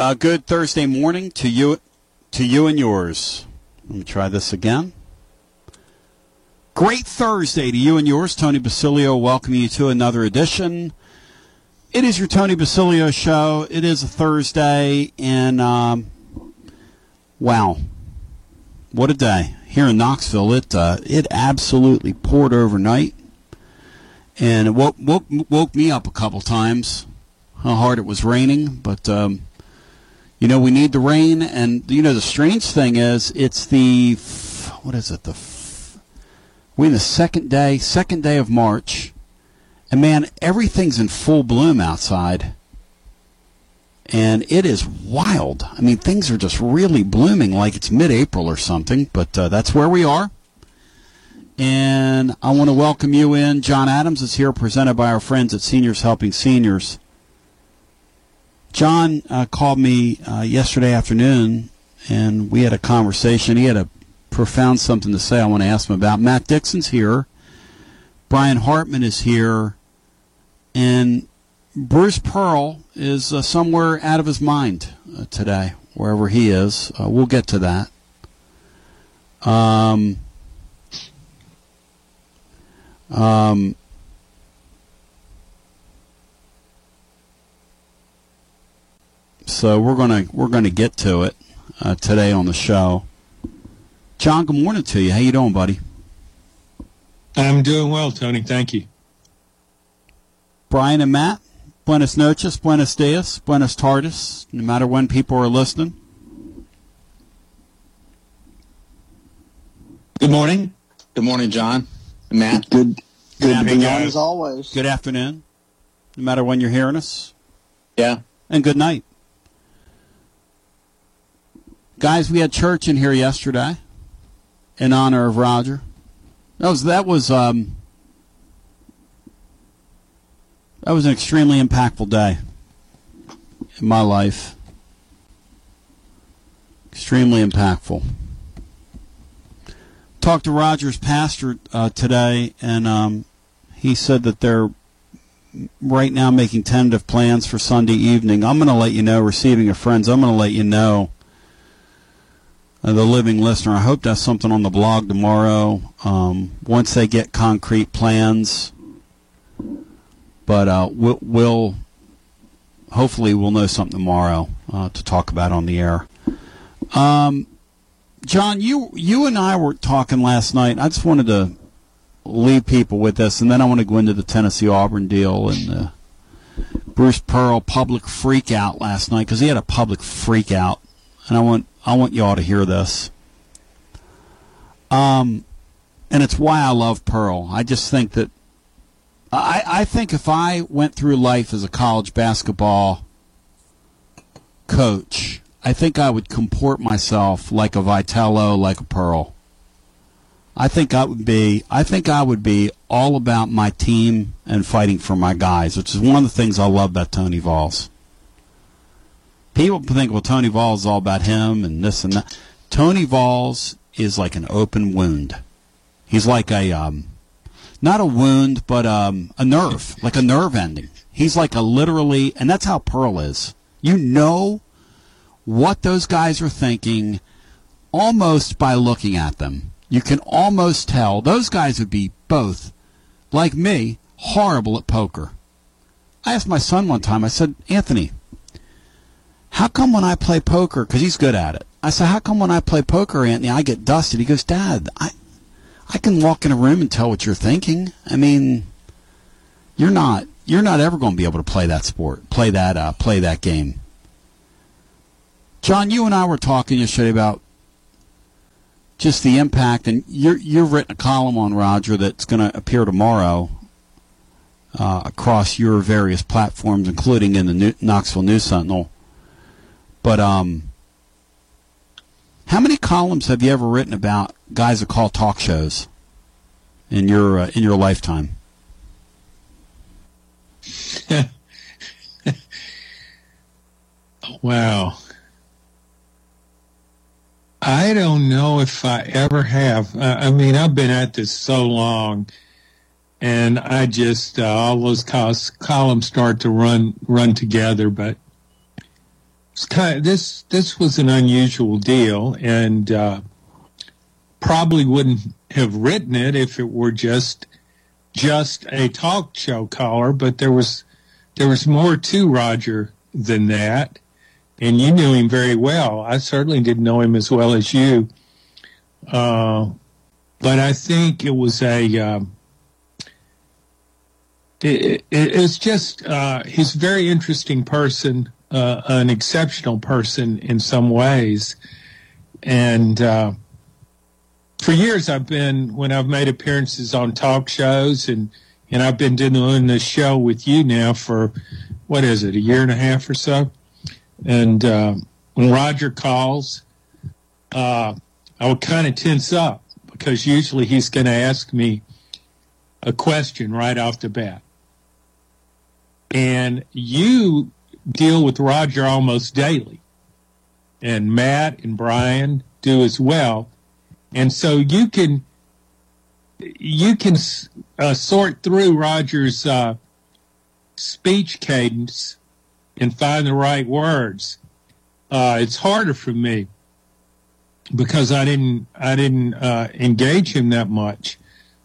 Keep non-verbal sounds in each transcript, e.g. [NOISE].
Uh, good Thursday morning to you, to you and yours. Let me try this again. Great Thursday to you and yours. Tony Basilio welcoming you to another edition. It is your Tony Basilio show. It is a Thursday, and um, wow, what a day here in Knoxville! It uh, it absolutely poured overnight, and it woke woke woke me up a couple times. How hard it was raining, but um, you know we need the rain, and you know the strange thing is it's the what is it the we're in the second day, second day of March, and man, everything's in full bloom outside. And it is wild. I mean, things are just really blooming like it's mid April or something, but uh, that's where we are. And I want to welcome you in. John Adams is here, presented by our friends at Seniors Helping Seniors. John uh, called me uh, yesterday afternoon, and we had a conversation. He had a profound something to say I want to ask him about. Matt Dixon's here. Brian Hartman is here. And Bruce Pearl is uh, somewhere out of his mind uh, today, wherever he is. Uh, we'll get to that. Um, um, so we're gonna we're gonna get to it uh, today on the show. John, good morning to you. How you doing, buddy? I'm doing well, Tony. Thank you. Brian and Matt, buenos noches, buenos dias, buenos tardes, no matter when people are listening. Good morning. Good morning, John. Matt. Good, Good good afternoon. morning as always. Good afternoon, no matter when you're hearing us, Yeah. and good night. Guys, we had church in here yesterday in honor of Roger. That was that was um, that was an extremely impactful day in my life. Extremely impactful. Talked to Roger's pastor uh, today, and um, he said that they're right now making tentative plans for Sunday evening. I'm going to let you know, receiving of friends. I'm going to let you know uh, the living listener. I hope that's something on the blog tomorrow. Um, once they get concrete plans, but uh, we'll, we'll hopefully we'll know something tomorrow uh, to talk about on the air. Um, John, you you and I were talking last night. I just wanted to leave people with this, and then I want to go into the Tennessee Auburn deal and the Bruce Pearl public freak out last night because he had a public freak out, and I want I want you all to hear this. Um, and it's why I love Pearl. I just think that I I think if I went through life as a college basketball coach, I think I would comport myself like a Vitello, like a Pearl. I think I would be I think I would be all about my team and fighting for my guys, which is one of the things I love about Tony Vols. People think, well, Tony Vols is all about him and this and that. Tony Vols is like an open wound. He's like a um, not a wound, but um, a nerve, like a nerve ending. He's like a literally, and that's how Pearl is. You know what those guys are thinking almost by looking at them. You can almost tell those guys would be both, like me, horrible at poker. I asked my son one time, I said, Anthony, how come when I play poker, because he's good at it, I said, how come when I play poker, Anthony, I get dusted? He goes, Dad, I, I can walk in a room and tell what you're thinking. I mean, you're not, you're not ever going to be able to play that sport, play that, uh, play that game. John, you and I were talking yesterday about just the impact, and you're, you've written a column on Roger that's going to appear tomorrow uh, across your various platforms, including in the New- Knoxville News Sentinel. But um, how many columns have you ever written about guys that call talk shows in your uh, in your lifetime? [LAUGHS] Wow. I don't know if I ever have. I mean, I've been at this so long, and I just uh, all those col- columns start to run run together. But kind of, this this was an unusual deal, and uh, probably wouldn't have written it if it were just just a talk show caller. But there was there was more to Roger than that, and you knew him very well. I certainly didn't know him as well as you, uh, but I think it was a. Um, it, it, it's just uh, he's a very interesting person, uh, an exceptional person in some ways, and uh, for years I've been when I've made appearances on talk shows and and I've been doing this show with you now for what is it a year and a half or so, and uh, when Roger calls, uh, I would kind of tense up because usually he's going to ask me a question right off the bat. And you deal with Roger almost daily, and Matt and Brian do as well, and so you can you can uh, sort through Roger's uh, speech cadence and find the right words. Uh, it's harder for me because I didn't I didn't uh, engage him that much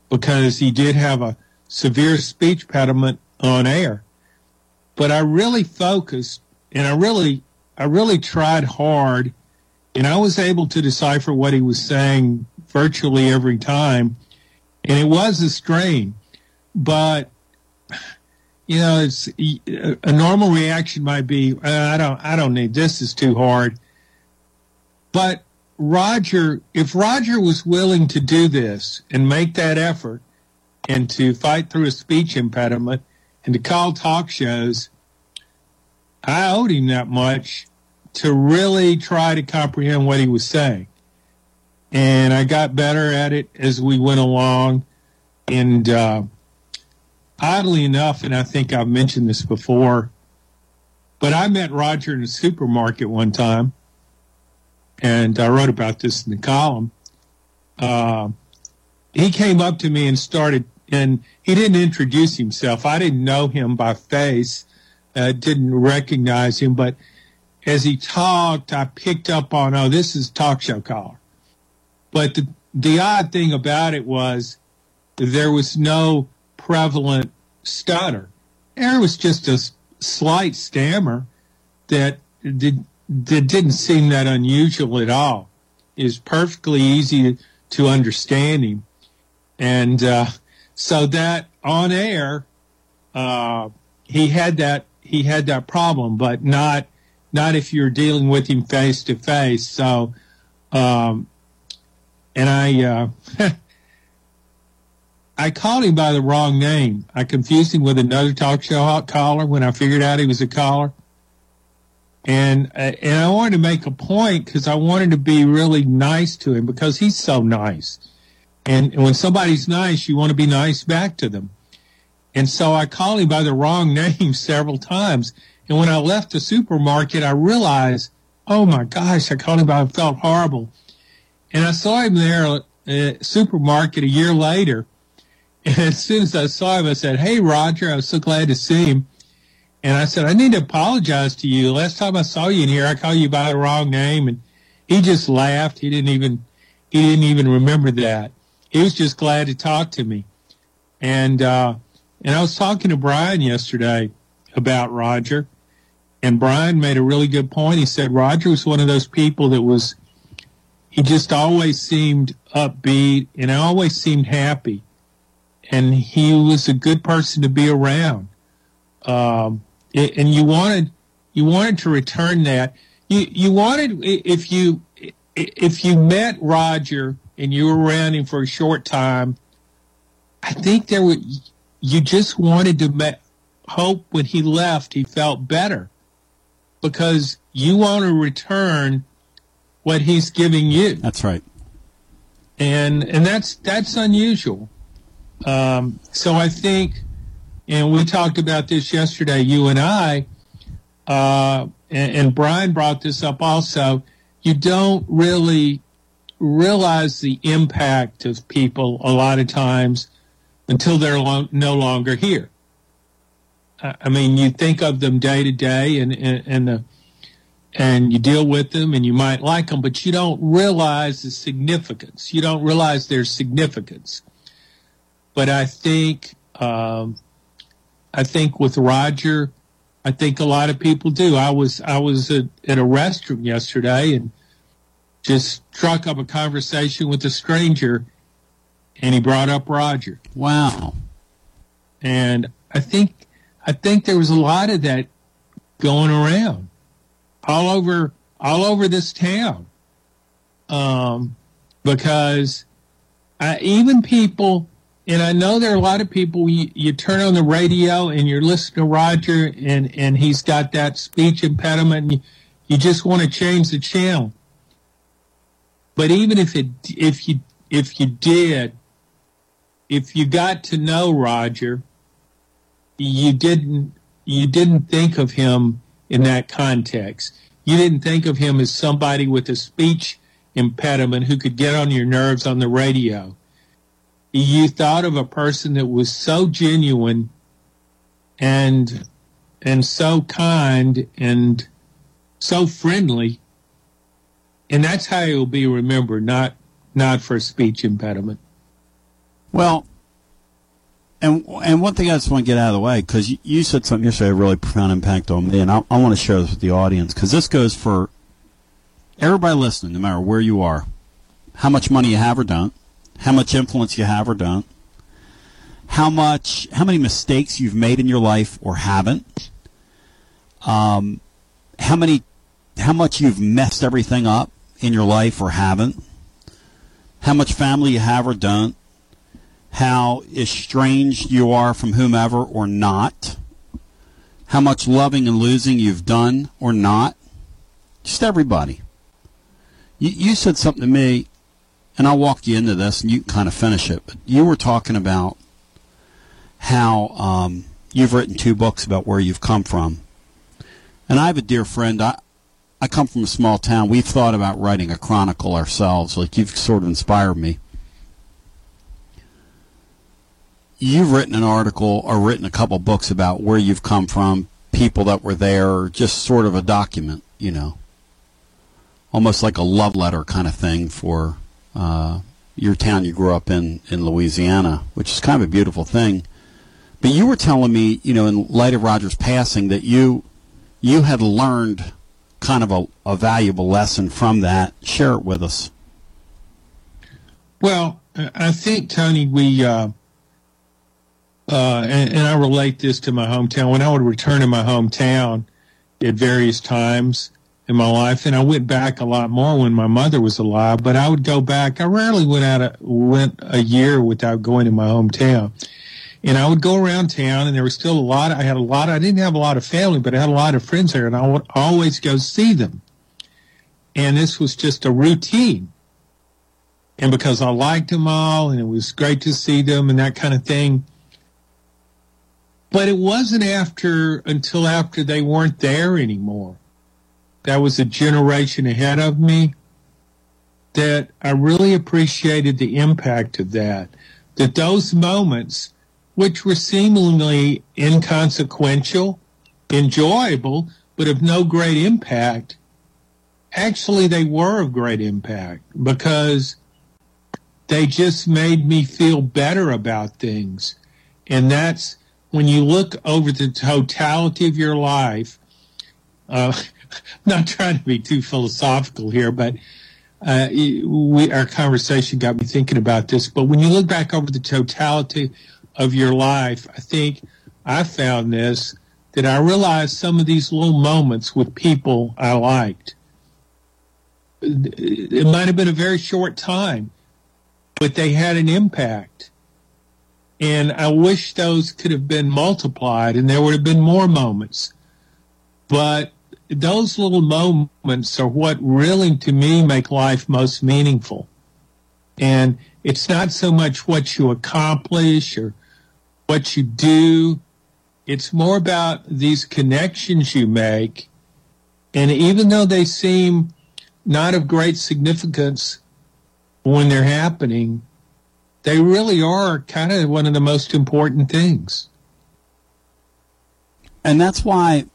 because he did have a severe speech impediment on air but I really focused and I really, I really tried hard and I was able to decipher what he was saying virtually every time. And it was a strain, but you know, it's a normal reaction might be, uh, I don't, I don't need this is too hard. But Roger, if Roger was willing to do this and make that effort and to fight through a speech impediment, and to call talk shows, I owed him that much to really try to comprehend what he was saying. And I got better at it as we went along. And uh, oddly enough, and I think I've mentioned this before, but I met Roger in a supermarket one time, and I wrote about this in the column. Uh, he came up to me and started and he didn't introduce himself. I didn't know him by face, uh, didn't recognize him, but as he talked, I picked up on, oh, this is talk show caller. But the, the odd thing about it was there was no prevalent stutter. There was just a slight stammer that did, that didn't seem that unusual at all. It was perfectly easy to understand him. And, uh, so that on air, uh, he had that he had that problem, but not not if you're dealing with him face to face. So, um, and I uh, [LAUGHS] I called him by the wrong name. I confused him with another talk show caller when I figured out he was a caller. And and I wanted to make a point because I wanted to be really nice to him because he's so nice. And when somebody's nice, you want to be nice back to them. And so I called him by the wrong [LAUGHS] name several times. And when I left the supermarket, I realized, oh my gosh, I called him by, I felt horrible. And I saw him there at the supermarket a year later. [LAUGHS] And as soon as I saw him, I said, hey, Roger, I was so glad to see him. And I said, I need to apologize to you. Last time I saw you in here, I called you by the wrong name. And he just laughed. He didn't even, he didn't even remember that he was just glad to talk to me. And uh, and I was talking to Brian yesterday about Roger, and Brian made a really good point. He said Roger was one of those people that was he just always seemed upbeat and always seemed happy, and he was a good person to be around. Um, and you wanted you wanted to return that. You you wanted if you if you met Roger and you were around him for a short time, I think there were you just wanted to ma- hope when he left he felt better because you want to return what he's giving you. That's right. And and that's that's unusual. Um, so I think, and we talked about this yesterday, you and I, uh, and, and Brian brought this up also. You don't really realize the impact of people a lot of times until they're lo- no longer here. I mean, you think of them day to day, and and, and the and you deal with them and you might like them, but you don't realize the significance. You don't realize their significance. But I think, um, I think with Roger, I think a lot of people do. I was I was at, at a restroom yesterday and just struck up a conversation with a stranger, and he brought up Roger. Wow. And I think I think there was a lot of that going around all over all over this town, um, because I, even people, and I know there are a lot of people. You, you turn on the radio and you're listening to Roger, and and he's got that speech impediment. And you, you just want to change the channel. But even if it if you if you did, if you got to know Roger, you didn't you didn't think of him in that context. You didn't think of him as somebody with a speech impediment who could get on your nerves on the radio. You thought of a person that was so genuine and and so kind and so friendly. And that's how he'll be remembered, not not for speech impediment. Well, and and one thing I just want to get out of the way because you, said something yesterday a really profound impact on me, and I, I want to share this with the audience because this goes for everybody listening, no matter where you are, how much money you have or don't, how much influence you have or don't, how much, how many mistakes you've made in your life or haven't, um, how many, how much you've messed everything up in your life or haven't, how much family you have or don't how estranged you are from whomever or not, how much loving and losing you've done or not. Just everybody. You, you said something to me, and I'll walk you into this and you can kind of finish it, but you were talking about how um, you've written two books about where you've come from. And I have a dear friend. I, I come from a small town. We've thought about writing a chronicle ourselves. Like you've sort of inspired me you've written an article or written a couple books about where you've come from, people that were there, just sort of a document, you know, almost like a love letter kind of thing for uh, your town you grew up in in Louisiana, which is kind of a beautiful thing. But you were telling me, you know, in light of Roger's passing, that you you had learned kind of a, a valuable lesson from that. Share it with us. Well, I think Tony, we. Uh uh, and, and, I relate this to my hometown. When I would return to my hometown at various times in my life, and I went back a lot more when my mother was alive, but I would go back. I rarely went out a, went a year without going to my hometown. And I would go around town, and there was still a lot. I had a lot. I didn't have a lot of family, but I had a lot of friends there, and I would always go see them. And this was just a routine. And because I liked them all, and it was great to see them, and that kind of thing, but it wasn't after until after they weren't there anymore. That was a generation ahead of me that I really appreciated the impact of that. That those moments, which were seemingly inconsequential, enjoyable, but of no great impact, actually they were of great impact because they just made me feel better about things. And that's when you look over the totality of your life, uh, [LAUGHS] not trying to be too philosophical here, but uh, we, our conversation got me thinking about this. But when you look back over the totality of your life, I think I found this that I realized some of these little moments with people I liked. It might have been a very short time, but they had an impact. And I wish those could have been multiplied and there would have been more moments. But those little moments are what really, to me, make life most meaningful. And it's not so much what you accomplish or what you do. It's more about these connections you make. And even though they seem not of great significance when they're happening, they really are kind of one of the most important things. And that's why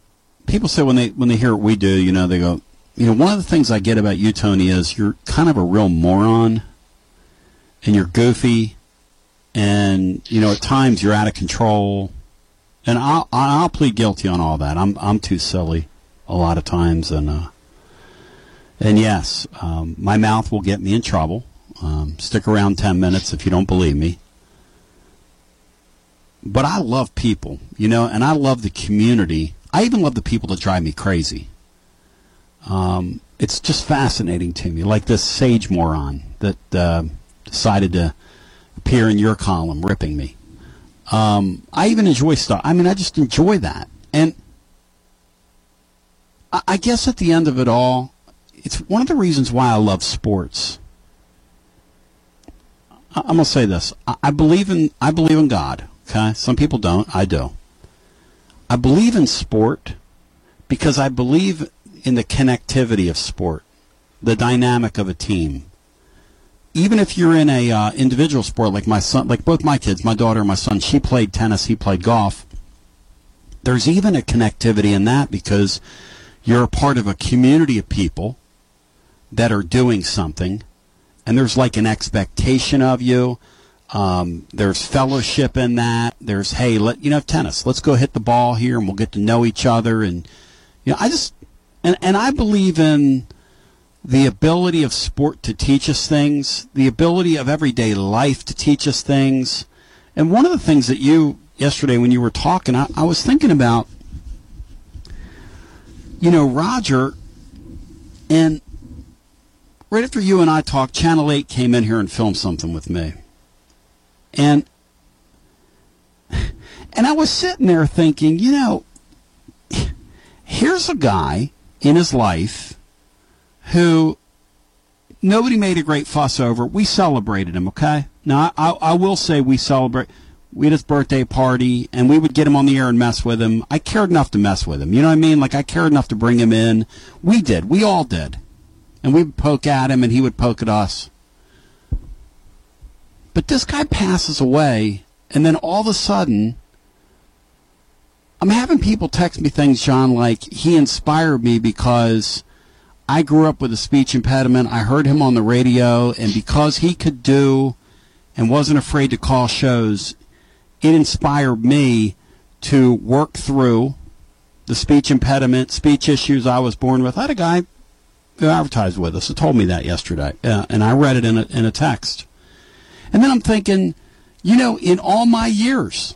people say when they when they hear what we do, you know, they go, you know, one of the things I get about you, Tony, is you're kind of a real moron, and you're goofy, and you know, at times you're out of control, and I'll I'll plead guilty on all that. I'm I'm too silly a lot of times, and uh, and yes, um, my mouth will get me in trouble. Um, stick around ten minutes if you don't believe me. But I love people, you know, and I love the community. I even love the people that drive me crazy. Um, it's just fascinating to me, like this sage moron that uh, decided to appear in your column, ripping me. Um, I even enjoy stuff. I mean, I just enjoy that, and I, guess at the end of it all, it's one of the reasons why I love sports. I, I'm gonna say this: I, I believe in I believe in God. Okay, some people don't. I do. I believe in sport because I believe in the connectivity of sport, the dynamic of a team. Even if you're in a uh, individual sport like my son, like both my kids, my daughter and my son, she played tennis, he played golf. There's even a connectivity in that because you're a part of a community of people that are doing something, and there's like an expectation of you. Um, there's fellowship in that. There's hey, let you know tennis. Let's go hit the ball here, and we'll get to know each other. And you know, I just and and I believe in the ability of sport to teach us things, the ability of everyday life to teach us things. And one of the things that you yesterday when you were talking, I, I was thinking about, you know, Roger, and right after you and I talked, Channel 8 came in here and filmed something with me. And and I was sitting there thinking, you know, here's a guy in his life who nobody made a great fuss over. We celebrated him, okay? Now, I, I will say we celebrate. We had his birthday party, and we would get him on the air and mess with him. I cared enough to mess with him. You know what I mean? Like, I cared enough to bring him in. We did. We all did. And we would poke at him, and he would poke at us. But this guy passes away, and then all of a sudden, I'm having people text me things, John, like he inspired me because I grew up with a speech impediment. I heard him on the radio, and because he could do and wasn't afraid to call shows, it inspired me to work through the speech impediment, speech issues I was born with. I had a guy who advertised with us who told me that yesterday, uh, and I read it in a, in a text. And then I'm thinking, you know, in all my years,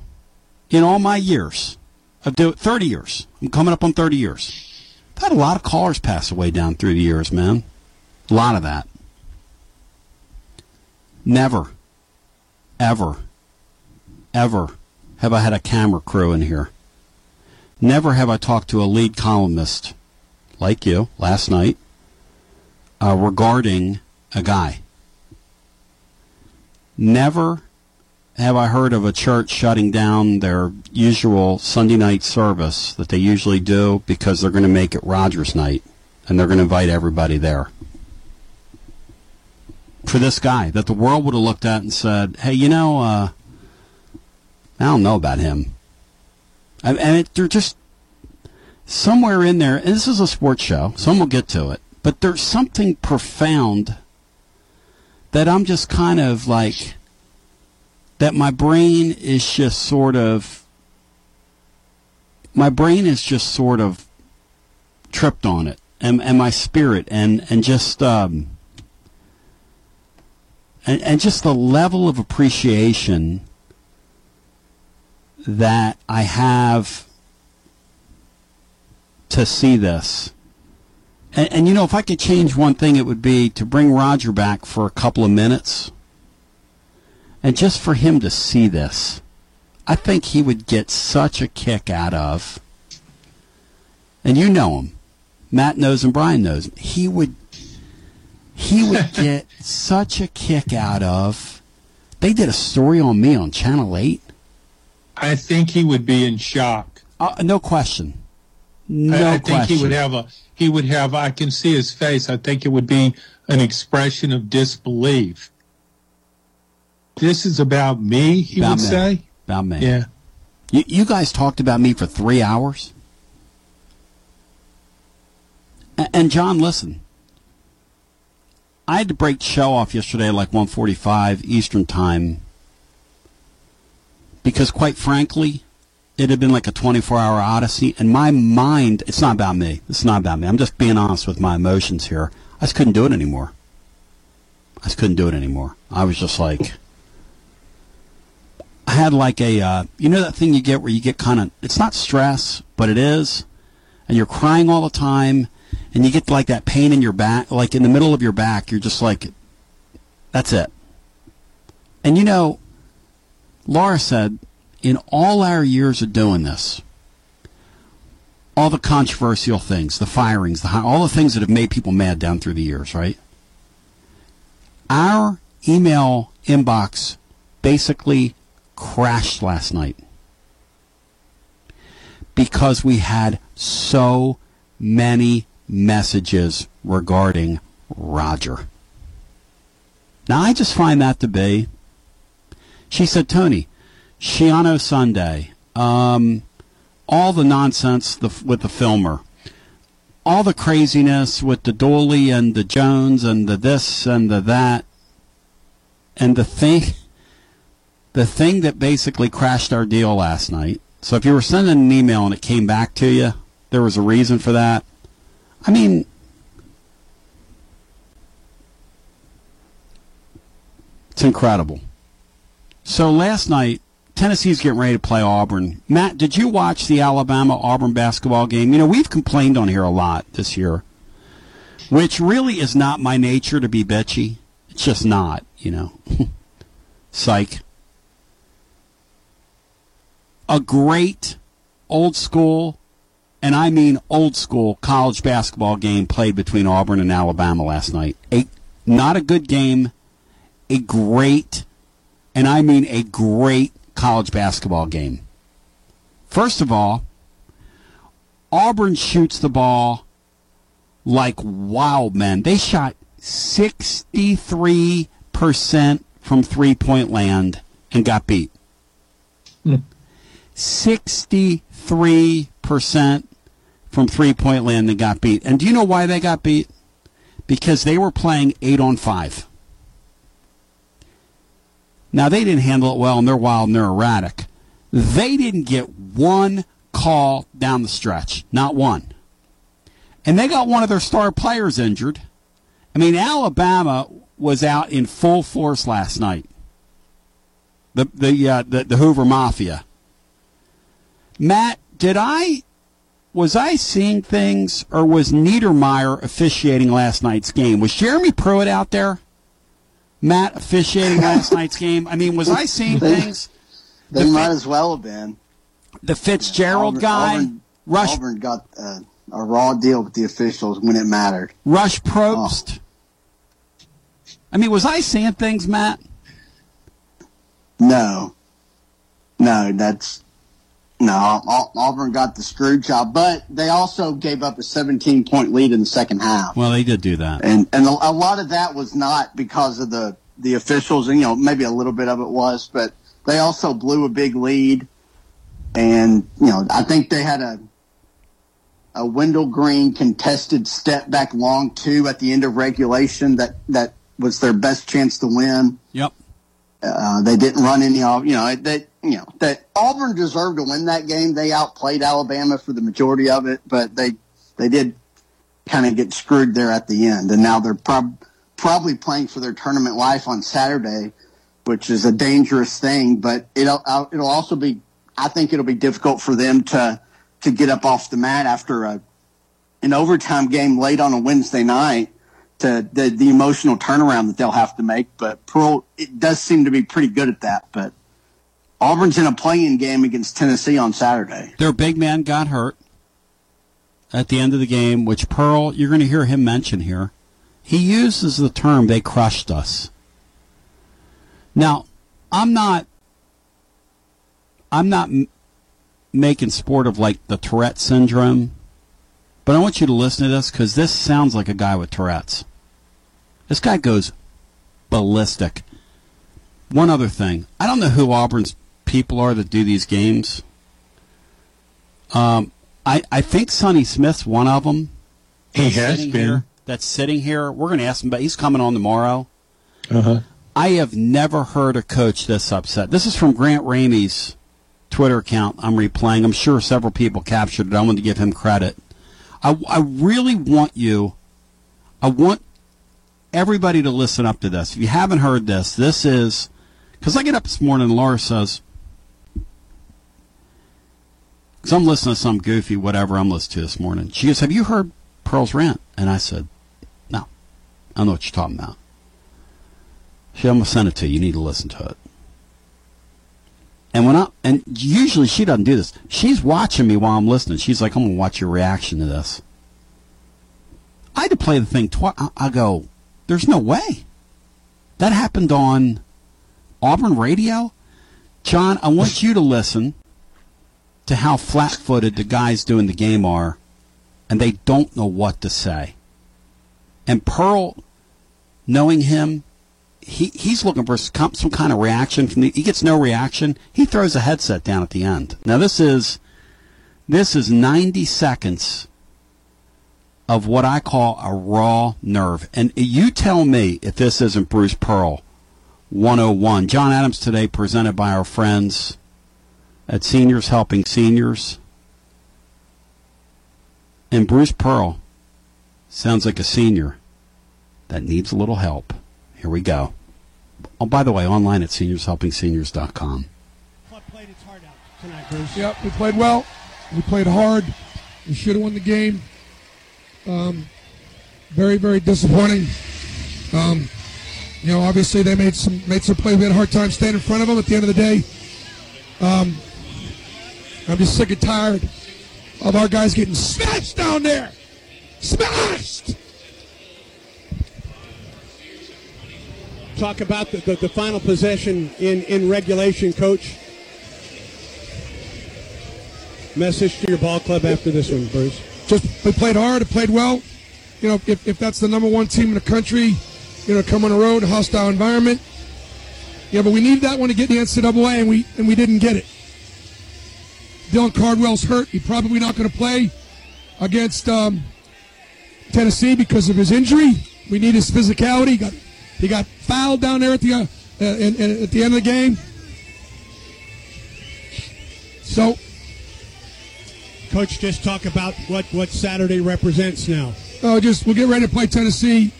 in all my years of do 30 years, I'm coming up on 30 years. I've had a lot of callers pass away down through the years, man. A lot of that. Never, ever, ever have I had a camera crew in here. Never have I talked to a lead columnist like you last night uh, regarding a guy. Never have I heard of a church shutting down their usual Sunday night service that they usually do because they're going to make it Rogers night and they're going to invite everybody there. For this guy that the world would have looked at and said, hey, you know, uh, I don't know about him. And, and it, they're just somewhere in there, and this is a sports show, some will get to it, but there's something profound that I'm just kind of like, that my brain is just sort of, my brain is just sort of tripped on it, and, and my spirit, and, and just, um, and, and just the level of appreciation that I have to see this. And, and, you know, if I could change one thing, it would be to bring Roger back for a couple of minutes. And just for him to see this, I think he would get such a kick out of. And you know him. Matt knows and Brian knows. Him. He would he would [LAUGHS] get such a kick out of. They did a story on me on Channel 8. I think he would be in shock. Uh, no question. No I, I question. think he would have a he would have I can see his face. I think it would be an expression of disbelief. This is about me, he About would me. say. About me. Yeah. You, you guys talked about me for three hours. And John, listen. I had to break the show off yesterday at like 1:45 Eastern Time because, quite frankly, it had been like a 24-hour odyssey, and my mind. It's not about me. It's not about me. I'm just being honest with my emotions here. I just couldn't do it anymore. I just couldn't do it anymore. I was just like. I had like a, uh, you know that thing you get where you get kind of, it's not stress, but it is, and you're crying all the time, and you get like that pain in your back, like in the middle of your back. You're just like, that's it. And you know, Laura said, in all our years of doing this, all the controversial things, the firings, the all the things that have made people mad down through the years, right? Our email inbox basically crashed last night because we had so many messages regarding Roger. Now, I just find that to be. She said, Tony, Schiano Sunday, um, all the nonsense the, with the Fulmer, all the craziness with the Dooley and the Jones and the this and the that, and the thing, the thing that basically crashed our deal last night. So if you were sending an email and it came back to you, there was a reason for that. I mean, it's incredible. So last night, Tennessee's getting ready to play Auburn. Matt, did you watch the Alabama Auburn basketball game? You know, we've complained on here a lot this year, which really is not my nature to be bitchy. It's just not, you know. [LAUGHS] Psych. A great old school and I mean old school college basketball game played between Auburn and Alabama last night. A not a good game, a great, and I mean a great college basketball game. First of all, Auburn shoots the ball like wild men. They shot 63% from three point land and got beat. 63% from three point land that got beat. And do you know why they got beat? Because they were playing eight on five. Now they didn't handle it well and they're wild and they're erratic. They didn't get one call down the stretch. Not one. And they got one of their star players injured. I mean, Alabama was out in full force last night. The the uh, the, the Hoover Mafia. Matt, did I was I seeing things, or was Niedermeyer officiating last night's game? Was Jeremy Pruitt out there? Matt officiating last [LAUGHS] night's game. I mean, was I seeing They- things? They The might Fi- as well have been. The Fitzgerald Auburn- guy, Auburn, Rush Auburn got uh, a raw deal with the officials when it mattered. Rush Propst. I mean, was I seeing things, Matt? No, no, that's no. Au- Auburn got the screw job, but they also gave up a 17 point lead in the second half, Well, they did do that. and and a, a lot of that was not because of the the officials, and you know maybe a little bit of it was, but they also blew a big lead, and you know I think they had a a Wendell Green contested step back long two at the end of regulation that that was their best chance to win. Yep. Uh, they didn't run any off. You know that you know that Auburn deserved to win that game. They outplayed Alabama for the majority of it, but they they did kind of get screwed there at the end. And now they're prob- probably playing for their tournament life on Saturday, which is a dangerous thing. But it'll uh, it'll also be I think it'll be difficult for them to to get up off the mat after a an overtime game late on a Wednesday night to the, the emotional turnaround that they'll have to make. But Pearl, it does seem to be pretty good at that. But Auburn's in a playing game against Tennessee on Saturday. Their big man got hurt at the end of the game, which Pearl, you're going to hear him mention here. He uses the term "they crushed us." Now, I'm not, I'm not making sport of like the Tourette syndrome, but I want you to listen to this because this sounds like a guy with Tourette's. This guy goes ballistic. One other thing, I don't know who Auburn's people are that do these games. Um, I, I think Sonny Smith's one of them. He has been. here, that's sitting here. We're going to ask him, but he's coming on tomorrow. Uh-huh. I have never heard a coach this upset. This is from Grant Ramey's Twitter account. I'm replaying. I'm sure several people captured it. I want to give him credit. I, I really want you. I want everybody to listen up to this. If you haven't heard this, this is because I get up this morning and Laura says, because I'm listening to some goofy whatever I'm listening to this morning. She goes, "Have you heard Pearl's rant?" And I said, "No, I don't know what you're talking about." She, I'm gonna send it to you. You need to listen to it. And when I and usually she doesn't do this. She's watching me while I'm listening. She's like, "I'm gonna watch your reaction to this." I had to play the thing twice. I, I go, "There's no way." That happened on Auburn radio. John, I want you to listen to how flat-footed the guys doing the game are, and they don't know what to say. And Pearl, knowing him, he he's looking for some, some kind of reaction from the. He gets no reaction. He throws a headset down at the end. Now this is this is 90 seconds of what I call a raw nerve. And you tell me if this isn't Bruce Pearl 101. John Adams today presented by our friends at Seniors Helping Seniors. And Bruce Pearl sounds like a senior that needs a little help. Here we go. Oh, by the way, online at seniorshelpingseniors.com. Club played its heart out tonight, Bruce. Yep, we played well. We played hard. We should have won the game. Um, very, very disappointing. Um, you know, obviously they made some made some plays. We had a hard time staying in front of them. At the end of the day, um, I'm just sick and tired of our guys getting smashed down there. Smashed. Talk about the, the, the final possession in, in regulation, Coach. Message to your ball club after this one, Bruce. Just we played hard. It played well. You know, if, if that's the number one team in the country, you know, come on the road, hostile environment. Yeah, but we needed that one to get the NCAA, and we and we didn't get it. Dylan Cardwell's hurt. He's probably not going to play against um, Tennessee because of his injury. We need his physicality. He got he got fouled down there at the uh, uh, at the end of the game. So Coach, just talk about what, what Saturday represents now. Oh, just we'll get ready to play Tennessee.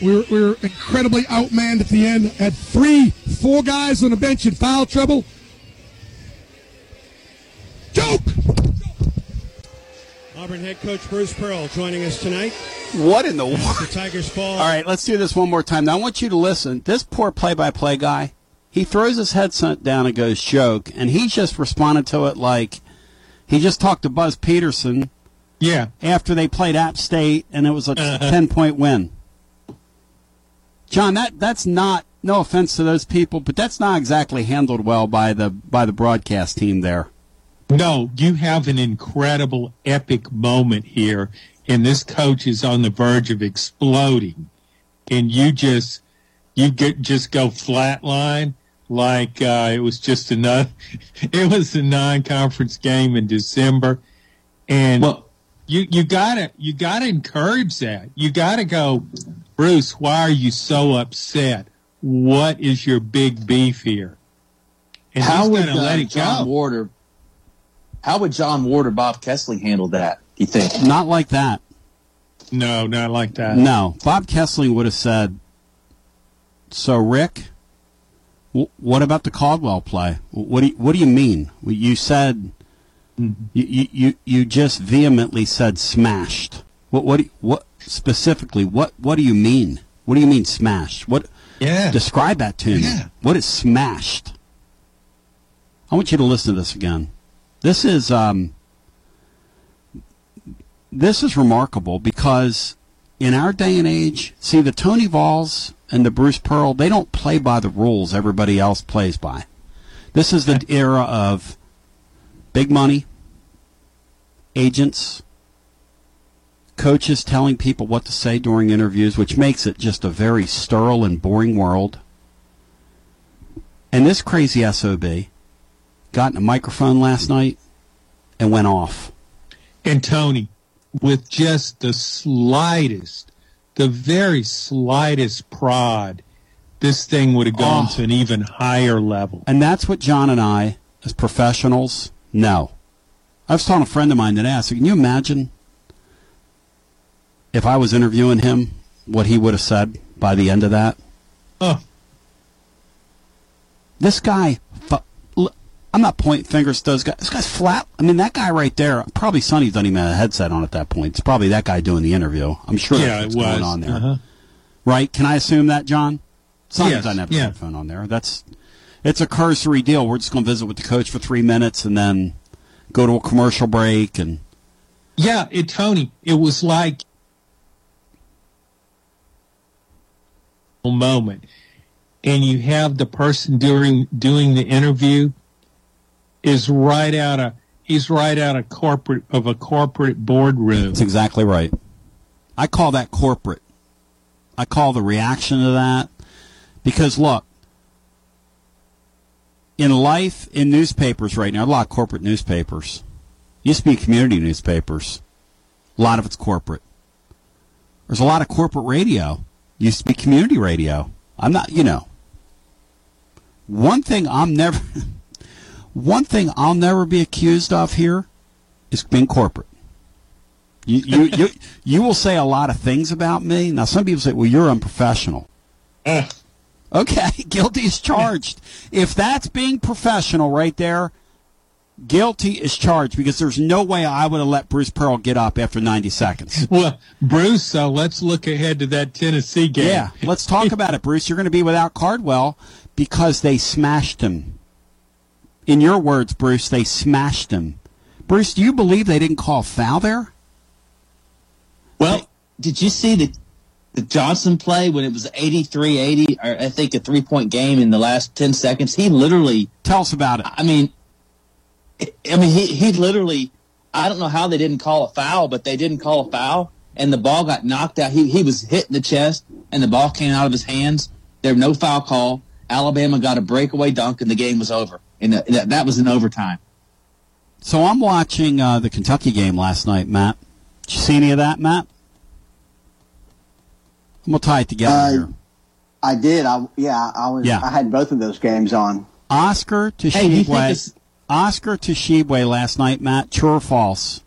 We were, we were incredibly outmanned at the end. Had three, four guys on the bench in foul trouble. Joke! Auburn head coach Bruce Pearl joining us tonight. What in the world? The Tigers fall. All right, let's do this one more time. Now I want you to listen. This poor play-by-play guy, he throws his headset down and goes joke, and he just responded to it like he just talked to Buzz Peterson Yeah. after they played App State and it was a uh-huh. ten-point win. John, that that's not no offense to those people, but that's not exactly handled well by the by the broadcast team there. No, you have an incredible epic moment here, and this coach is on the verge of exploding, and you just you get just go flatline like uh, it was just another. [LAUGHS] It was a non-conference game in December, and Well- you you gotta you gotta encourage that. You gotta go, Bruce. Why are you so upset? What is your big beef here? And How he's would uh, let it John go. Ward or how would John Ward or Bob Kessling handle that? Do you think? Not like that. No, not like that. No, Bob Kessling would have said. So, Rick, w- what about the Cardwell play? What do you, what do you mean? You said you, you you you just vehemently said smashed. What what you- what specifically? What what do you mean? What do you mean smashed? What Yeah. describe that to me? Yeah. What is smashed? I want you to listen to this again. This is um this is remarkable because in our day and age, see the Tony Valls and the Bruce Pearl, they don't play by the rules everybody else plays by. This is the era of big money, agents, coaches telling people what to say during interviews, which makes it just a very sterile and boring world. And this crazy SOB got in a microphone last night and went off. And Tony, with just the slightest, the very slightest prod, this thing would have gone Oh. to an even higher level. And that's what John and I, as professionals, know. I was telling a friend of mine that asked, can you imagine if I was interviewing him, what he would have said by the end of that? Oh, This guy, I'm not pointing fingers at those guys. This guy's flat. I mean, that guy right there, probably Sonny doesn't even have a headset on at that point. It's probably that guy doing the interview. I'm sure yeah, that's it what's was. going on there. Uh-huh. Right? Can I assume that, John? Sonny Yes, doesn't have a yeah. headphone on there. That's it's a cursory deal. We're just going to visit with the coach for three minutes and then go to a commercial break and Yeah, it Tony, it was like a moment. And you have the person during doing the interview is right out of he's right out of corporate of a corporate boardroom. That's exactly right. I call that corporate. I call the reaction to that because look, in life, in newspapers right now, a lot of corporate newspapers. Used to be community newspapers. A lot of it's corporate. There's a lot of corporate radio. Used to be community radio. I'm not, you know. One thing I'm never, [LAUGHS] one thing I'll never be accused of here is being corporate. You, you, [LAUGHS] you, you will say a lot of things about me. Now, some people say, well, you're unprofessional. Ugh. Okay, [LAUGHS] guilty is charged. If that's being professional right there, guilty is charged because there's no way I would have let Bruce Pearl get up after 90 seconds. [LAUGHS] Well, Bruce, so let's look ahead to that Tennessee game. Yeah, let's talk about it, Bruce. You're going to be without Cardwell because they smashed him. In your words, Bruce, they smashed him. Bruce, do you believe they didn't call foul there? Well, did you see the the Johnson play when it was 83-80, or I think a three point game in the last ten seconds? He literally, Tell us about it. I mean, I mean, he he literally, I don't know how they didn't call a foul, but they didn't call a foul, and the ball got knocked out. He he was hit in the chest, and the ball came out of his hands. There was no foul call. Alabama got a breakaway dunk, and the game was over. And that, that, that was in overtime. So I'm watching uh, the Kentucky game last night, Matt. Did you see any of that, Matt? I'm gonna tie it together Uh, here. I did. I yeah. I was. Yeah. I had both of those games on. Oscar to Hey, do you think Oscar Tshiebwe last night, Matt. True or false?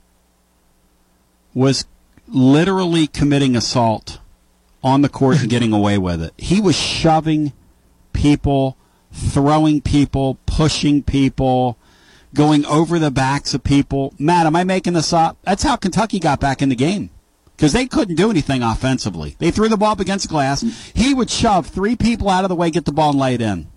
Was literally committing assault on the court and getting away with it. He was shoving people, throwing people, pushing people, going over the backs of people. Matt, am I making this up? That's how Kentucky got back in the game. Because they couldn't do anything offensively. They threw the ball up against glass. He would shove three people out of the way, get the ball, and lay it in.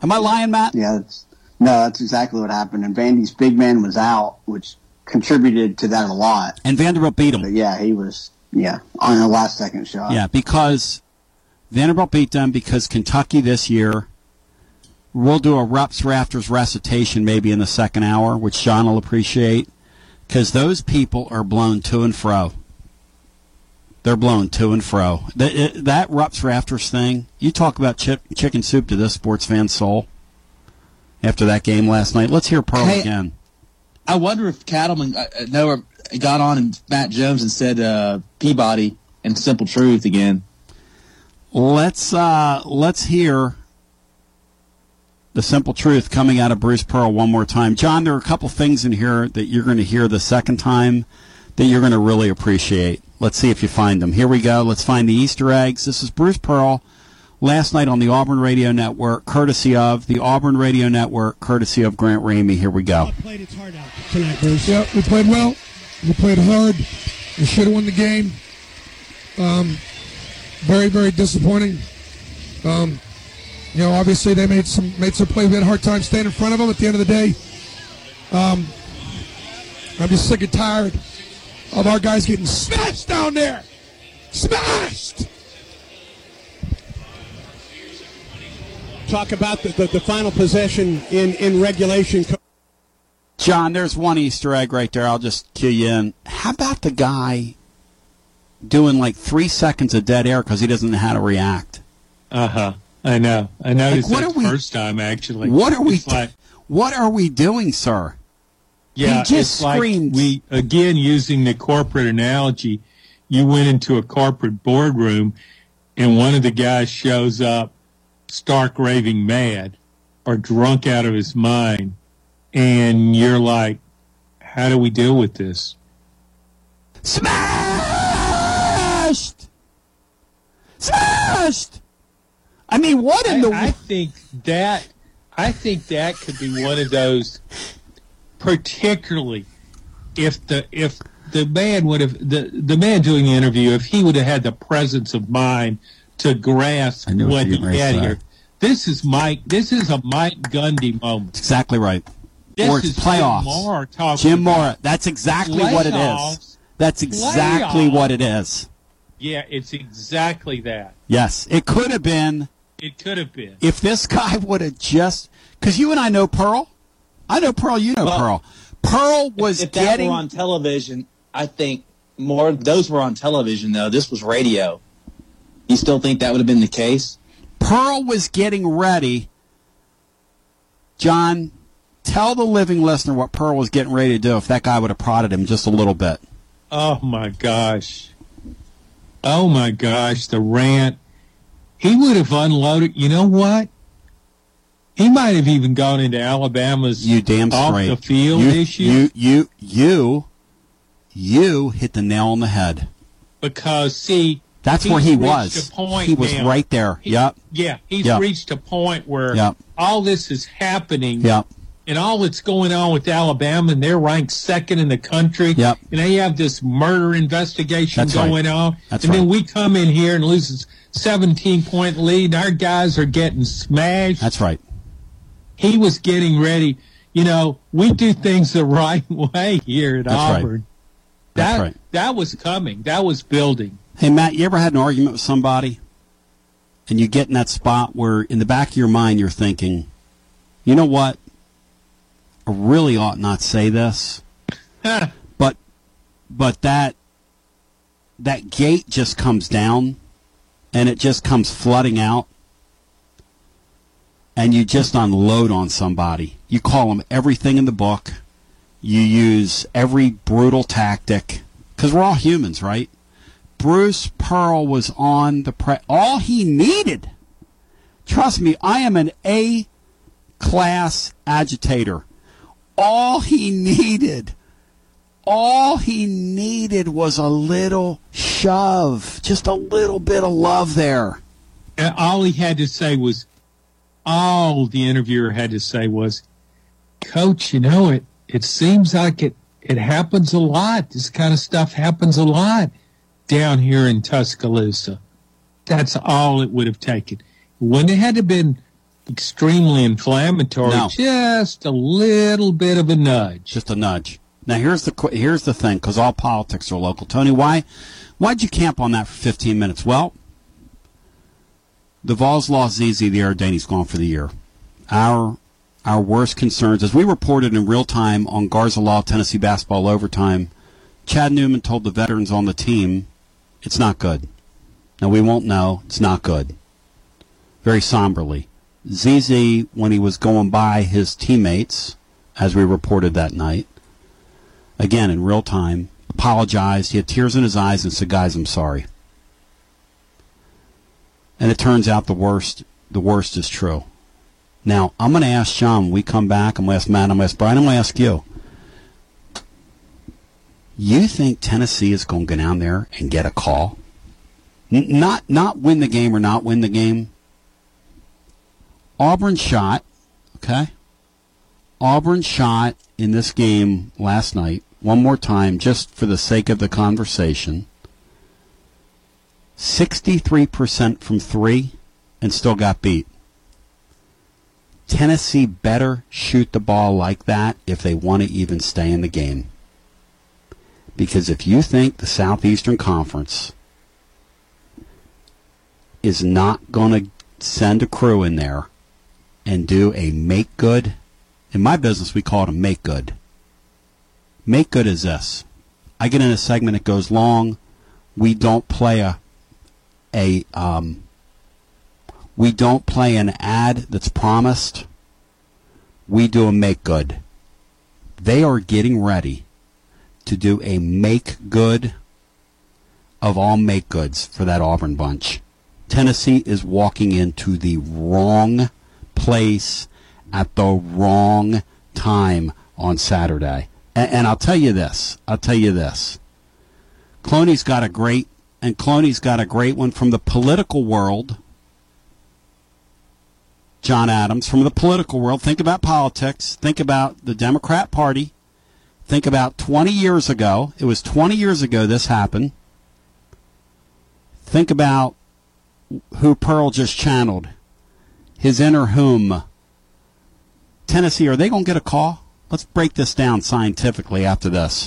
Am I lying, Matt? Yeah. That's, no, that's exactly what happened. And Vandy's big man was out, which contributed to that a lot. And Vanderbilt beat him. But yeah, he was. Yeah, on the last second shot. Yeah, because Vanderbilt beat them because Kentucky this year. We'll do a Rupp's Rafters recitation maybe in the second hour, which John will appreciate, because those people are blown to and fro. They're blown to and fro. That, it- that Rupp's Rafters thing, you talk about chip, chicken soup to this sports fan's soul after that game last night. Let's hear Pearl Hey, again. I wonder if Cattleman uh, uh, Noah got on and Matt Jones and said uh, Peabody and Simple Truth again. Let's uh, let's hear the simple truth coming out of Bruce Pearl one more time. John, there are a couple things in here that you're going to hear the second time that you're going to really appreciate. Let's see if you find them. Here we go. Let's find the Easter eggs. This is Bruce Pearl last night on the Auburn Radio Network, courtesy of the Auburn Radio Network, courtesy of Grant Ramey. Here we go. We Played its heart out tonight, Bruce. Yeah, we played well. We played hard. We should have won the game. Um, very, very disappointing. Um, you know, obviously they made some made some plays. We had a hard time staying in front of them. At the end of the day, um, I'm just sick and tired of our guys getting smashed down there. Smashed. Talk about the, the, the final possession in, in regulation. John, there's one Easter egg right there. I'll just cue you in. How about the guy doing like three seconds of dead air because he doesn't know how to react? Uh huh. I know. I noticed what that are we- first time actually. What are we? Like, what are we doing, sir? Yeah, he just it's like we again using the corporate analogy. You went into a corporate boardroom, and one of the guys shows up, stark raving mad, or drunk out of his mind, and you're like, "How do we deal with this?" Smashed! Smashed! I mean, what in I, the I think that I think that could be one of those, particularly if the if the man would have the the man doing the interview if he would have had the presence of mind to grasp I knew what what you he were had say. here. This is Mike. This is a Mike Gundy moment. exactly right. This or it's is playoffs. Jim Mora talking Jim about- Mora. That's exactly what it is. That's exactly Playoffs. what it is. Yeah, it's exactly that. Yes, it could have been It could have been. if this guy would have just because you and I know Pearl. I know Pearl. You know Well, Pearl. Pearl was if that getting. were on television, I think more. Those were on television though. This was radio. You still think that would have been the case? Pearl was getting ready. John, tell the living listener what Pearl was getting ready to do if that guy would have prodded him just a little bit. Oh my gosh. Oh my gosh, the rant. He would have unloaded. You know what? He might have even gone into Alabama's You damn off straight. the field you, issue You, you, you, you hit the nail on the head. because see, That's where he was. a point He was now- right there. he- Yep. Yeah, he's Yep. reached a point where Yep. all this is happening. Yep. and all that's going on with Alabama, and they're ranked second in the country. Yep. And they have this murder investigation That's right. going on. That's and then we come in here and lose a 17 point lead, our guys are getting smashed. That's right. he was getting ready. You know, we do things the [LAUGHS] right way here at That's right. Auburn. That's That right. that was coming. That was building. Hey, Matt, you ever had an argument with somebody and you get in that spot where in the back of your mind you're thinking, you know what? I really ought not say this, [LAUGHS] but but that that gate just comes down and it just comes flooding out and you just unload on somebody. You call them everything in the book. You use every brutal tactic because we're all humans, right? Bruce Pearl was on the pre. All he needed, trust me, I am an A class agitator. All he [LAUGHS] needed, all he needed was a little shove, just a little bit of love there. And all he had to say was, all the interviewer had to say was, Coach, you know it. It seems like it. It happens a lot. This kind of stuff happens a lot down here in Tuscaloosa. That's all it would have taken. When it had to been extremely inflammatory, No. just a little bit of a nudge. Just a nudge. Now here's the here's the thing, because all politics are local. Tony, why why'd you camp on that for 15 minutes? Well, the Vols lost ZZ. The Ardani's gone for the year. Our our worst concerns, as we reported in real time on Garza Law Tennessee basketball overtime, Chad Newman told the veterans on the team, "It's not good." Now we won't know. It's not good. Very somberly. ZZ, when he was going by his teammates, as we reported that night, again in real time, apologized. He had tears in his eyes and said, "Guys, I'm sorry." And it turns out the worst, the worst is true. Now I'm going to ask John. When we come back. I'm going to ask Matt. I'm going to ask Brian. I'm going to ask you. You think Tennessee is going to go down there and get a call? N- not not win the game or not win the game. Auburn shot, okay? Auburn shot in this game last night, one more time, just for the sake of the conversation. 63% from three and still got beat. Tennessee better shoot the ball like that if they want to even stay in the game. Because if you think the Southeastern Conference is not going to send a crew in there and do a make good. In my business, we call it a make good. Make good is this. I get in a segment that goes long. We don't play a a um, we don't play an ad that's promised. We do a make good. They are getting ready to do a make good of all make goods for that Auburn bunch. Tennessee is walking into the wrong place at the wrong time on Saturday. And, and I'll tell you this. I'll tell you this. Cloney's got a great, and Cloney's got a great one from the political world. John Adams, from the political world, think about politics. Think about the Democrat Party. Think about 20 years ago. It was 20 years ago this happened. Think about who Pearl just channeled. His inner whom. Tennessee, are they going to get a call? Let's break this down scientifically after this.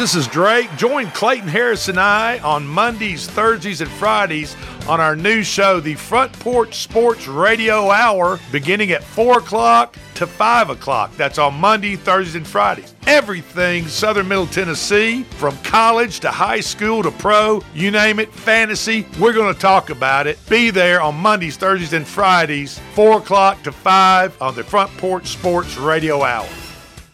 This is Drake. Join Clayton Harris and I on Mondays, Thursdays, and Fridays on our new show, the Front Porch Sports Radio Hour, beginning at 4 o'clock to 5 o'clock. That's on Monday, Thursdays, and Fridays. Everything Southern Middle Tennessee, from college to high school to pro, you name it, fantasy, we're going to talk about it. Be there on Mondays, Thursdays, and Fridays, 4 o'clock to 5 on the Front Porch Sports Radio Hour.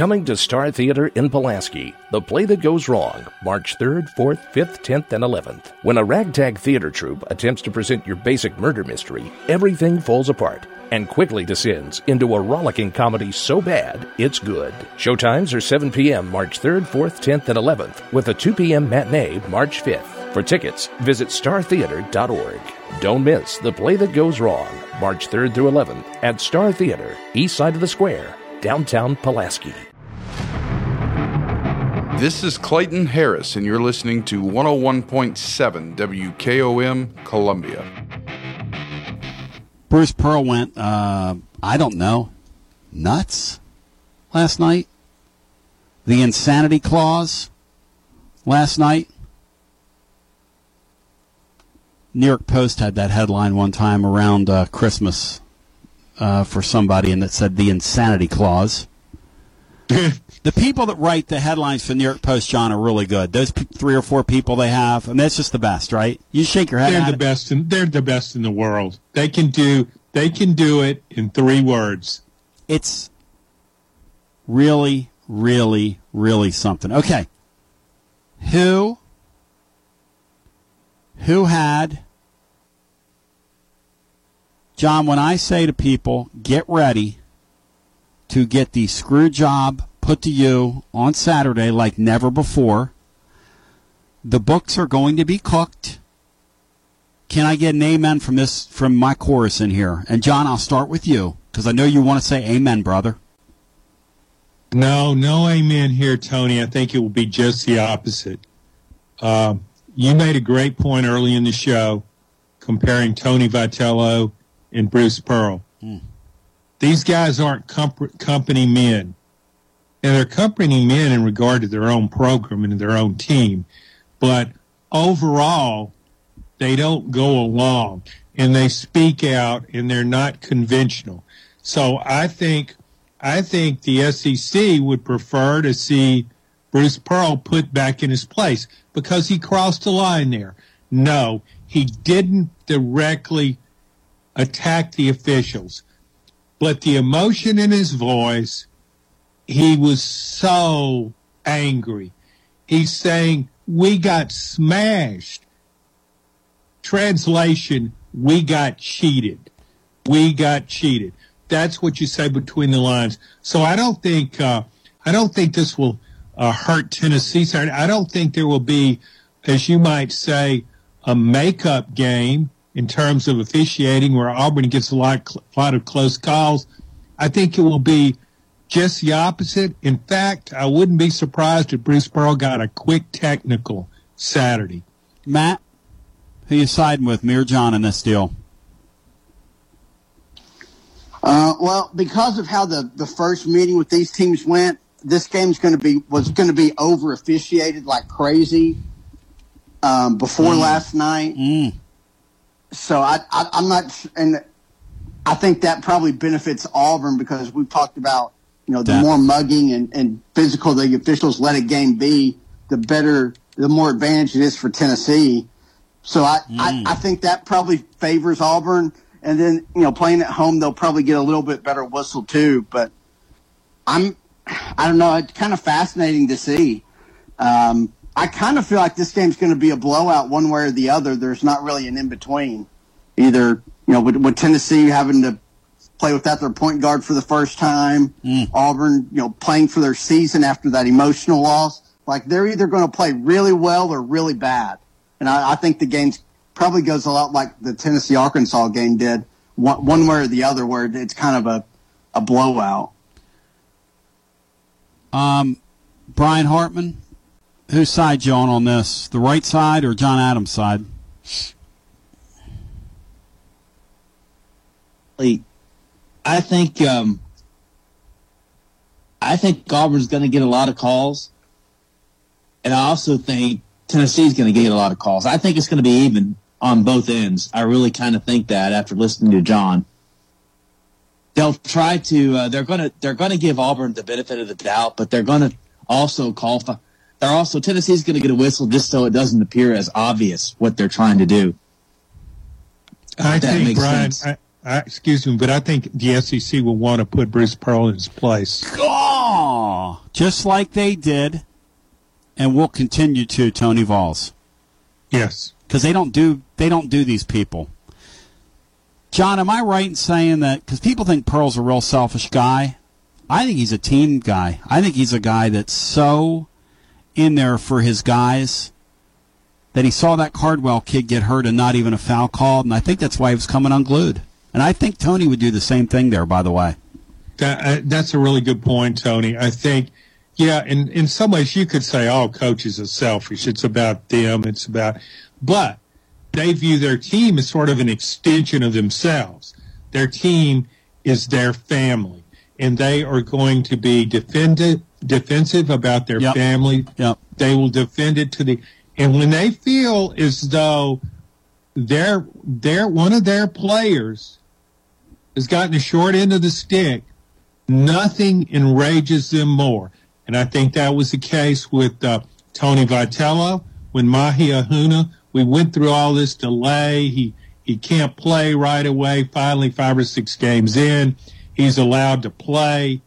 Coming to Star Theater in Pulaski, The Play That Goes Wrong, March 3rd, 4th, 5th, 10th, and 11th. When a ragtag theater troupe attempts to present your basic murder mystery, everything falls apart and quickly descends into a rollicking comedy so bad it's good. Showtimes are 7 p.m. March 3rd, 4th, 10th, and 11th, with a 2 p.m. matinee March 5th. For tickets, visit startheater.org. Don't miss The Play That Goes Wrong, March 3rd through 11th at Star Theater, east side of the square, downtown Pulaski. This is Clayton Harris, and you're listening to 101.7 WKOM Columbia. Bruce Pearl went, uh, I don't know, nuts last night. The insanity clause last night. New York Post had that headline one time around uh, Christmas uh, for somebody, and it said the insanity clause. [LAUGHS] the people that write the headlines for the New York Post, John, are really good. Those p- three or four people they have, I mean, that's just the best, right? You shake your head. They're the it. best. In, they're the best in the world. They can do. They can do it in three words. It's really, really, really something. Okay, who who had John? When I say to people, get ready to get the screw job put to you on Saturday like never before. The books are going to be cooked. Can I get an amen from this from my chorus in here? And John, I'll start with you because I know you want to say amen, brother. No, no amen here, Tony. I think it will be just the opposite. Um, you made a great point early in the show comparing Tony Vitello and Bruce Pearl. These guys aren't comp- company men. And they're company men in regard to their own program and their own team. But overall, they don't go along and they speak out and they're not conventional. So I think I think the SEC would prefer to see Bruce Pearl put back in his place because he crossed the line there. No, he didn't directly attack the officials, but the emotion in his voice, he was so angry. He's saying, We got smashed. Translation, we got cheated. We got cheated. That's what you say between the lines. So I don't think uh, I don't think this will uh, hurt Tennessee. I don't think there will be, as you might say, a makeup game in terms of officiating where Auburn gets a lot, lot of close calls. I think it will be just the opposite. In fact, I wouldn't be surprised if Bruce Pearl got a quick technical Saturday. Matt, who you siding with, me or John in this deal? Uh, well, because of how the, the first meeting with these teams went, this game's going to be was going to be over officiated like crazy um, before Mm. last night. So I, I I'm not, and I think that probably benefits Auburn because we've talked about you know, the Yeah. more mugging and, and physical the officials let a game be, the better, the more advantage it is for Tennessee. So I, I, I think that probably favors Auburn. And then, you know, playing at home, they'll probably get a little bit better whistle too. But I'm, I don't know, it's kind of fascinating to see. Um, I kind of feel like this game's going to be a blowout one way or the other. There's not really an in between. Either, you know, with, with Tennessee having to play without their point guard for the first time, Auburn, you know, playing for their season after that emotional loss. Like they're either going to play really well or really bad. And I, I think the game probably goes a lot like the Tennessee Arkansas game did, one, one way or the other, where it's kind of a, a blowout. Um, Brian Hartman, whose side you on on this? The right side or John Adams' side? I think um, I think Auburn's going to get a lot of calls, and I also think Tennessee's going to get a lot of calls. I think it's going to be even on both ends. I really kind of think that after listening to John, they'll try to. Uh, they're going to they're going to give Auburn the benefit of the doubt, but they're going to also call. fi- They're also Tennessee's going to get a whistle just so it doesn't appear as obvious what they're trying to do. I That think makes Brian. sense. I, I, excuse me, but I think the SEC will want to put Bruce Pearl in his place. Oh, just like they did, and will continue to. Tony Valls. Yes, because they don't do they don't do these people. John, am I right in saying that? Because people think Pearl's a real selfish guy. I think he's a team guy. I think he's a guy that's so in there for his guys that he saw that Cardwell kid get hurt and not even a foul called, and I think that's why he was coming unglued. And I think Tony would do the same thing there. By the way, That, uh, that's a really good point, Tony. I think, yeah, in, in some ways you could say all coaches are selfish. It's about them. It's about, but they view their team as sort of an extension of themselves. Their team is their family, and they are going to be defended, defensive about their family. Yep. They will defend it to the, and when they feel as though they're, they're one of their players has gotten the short end of the stick, nothing enrages them more. And I think that was the case with uh, Tony Vitello when Maui Ahuna. We went through all this delay. He he can't play right away. Finally, five or six games in, he's allowed to play.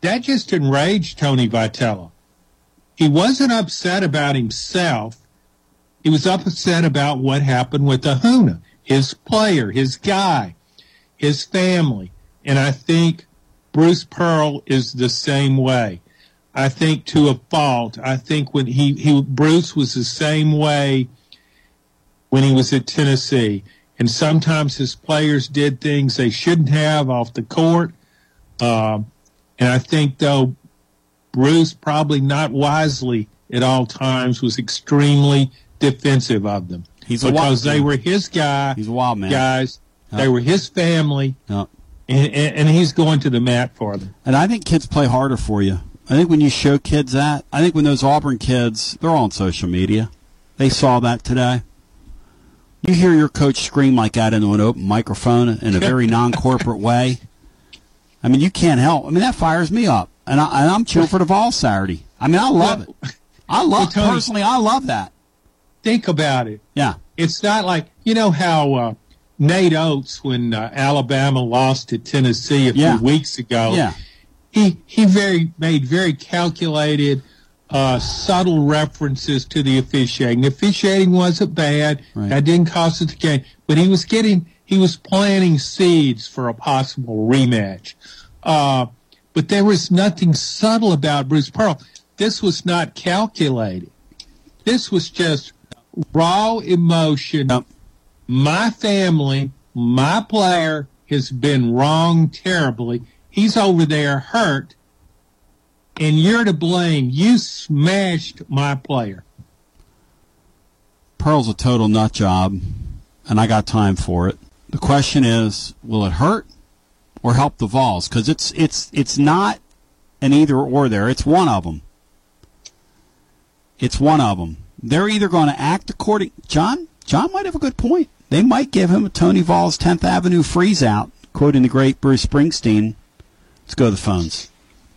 That just enraged Tony Vitello. He wasn't upset about himself. He was upset about what happened with Ahuna, his player, his guy his family. And I think Bruce Pearl is the same way. I think to a fault. I think when he, he Bruce was the same way when he was at Tennessee. And sometimes his players did things they shouldn't have off the court. Um, and I think though Bruce probably not wisely at all times was extremely defensive of them He's a because they were his guy. He's a wild man. Guys. They were his family, and, and, he's going to the mat for them. And I think kids play harder for you. I think when you show kids that, I think when those Auburn kids, they're on social media. They saw that today. You hear your coach scream like that into an open microphone in a very [LAUGHS] non-corporate way. I mean, you can't help. I mean, that fires me up, and, I, and I'm cheering for the Vol Saturday. I mean, I love it. I love Well, Tony- personally. I love that. Think about it. Yeah. It's not like you know how uh, Nate Oats, when uh, Alabama lost to Tennessee a Yeah. few weeks ago, Yeah. he he very made very calculated, uh, subtle references to the officiating. The officiating wasn't bad. That didn't cost us the game, but he was getting he was planting seeds for a possible rematch. Uh, but there was nothing subtle about Bruce Pearl. This was not calculated. This was just raw emotion. My family, my player has been wrong terribly. He's over there hurt, and you're to blame. You smashed my player. Pearl's a total nut job, and I got time for it. The question is, will it hurt or help the Vols? Because it's it's it's not an either or there. It's one of them. It's one of them. They're either going to act according. John John might have a good point. They might give him a Tony Vols 10th Avenue freeze out, quoting the great Bruce Springsteen. Let's go to the phones.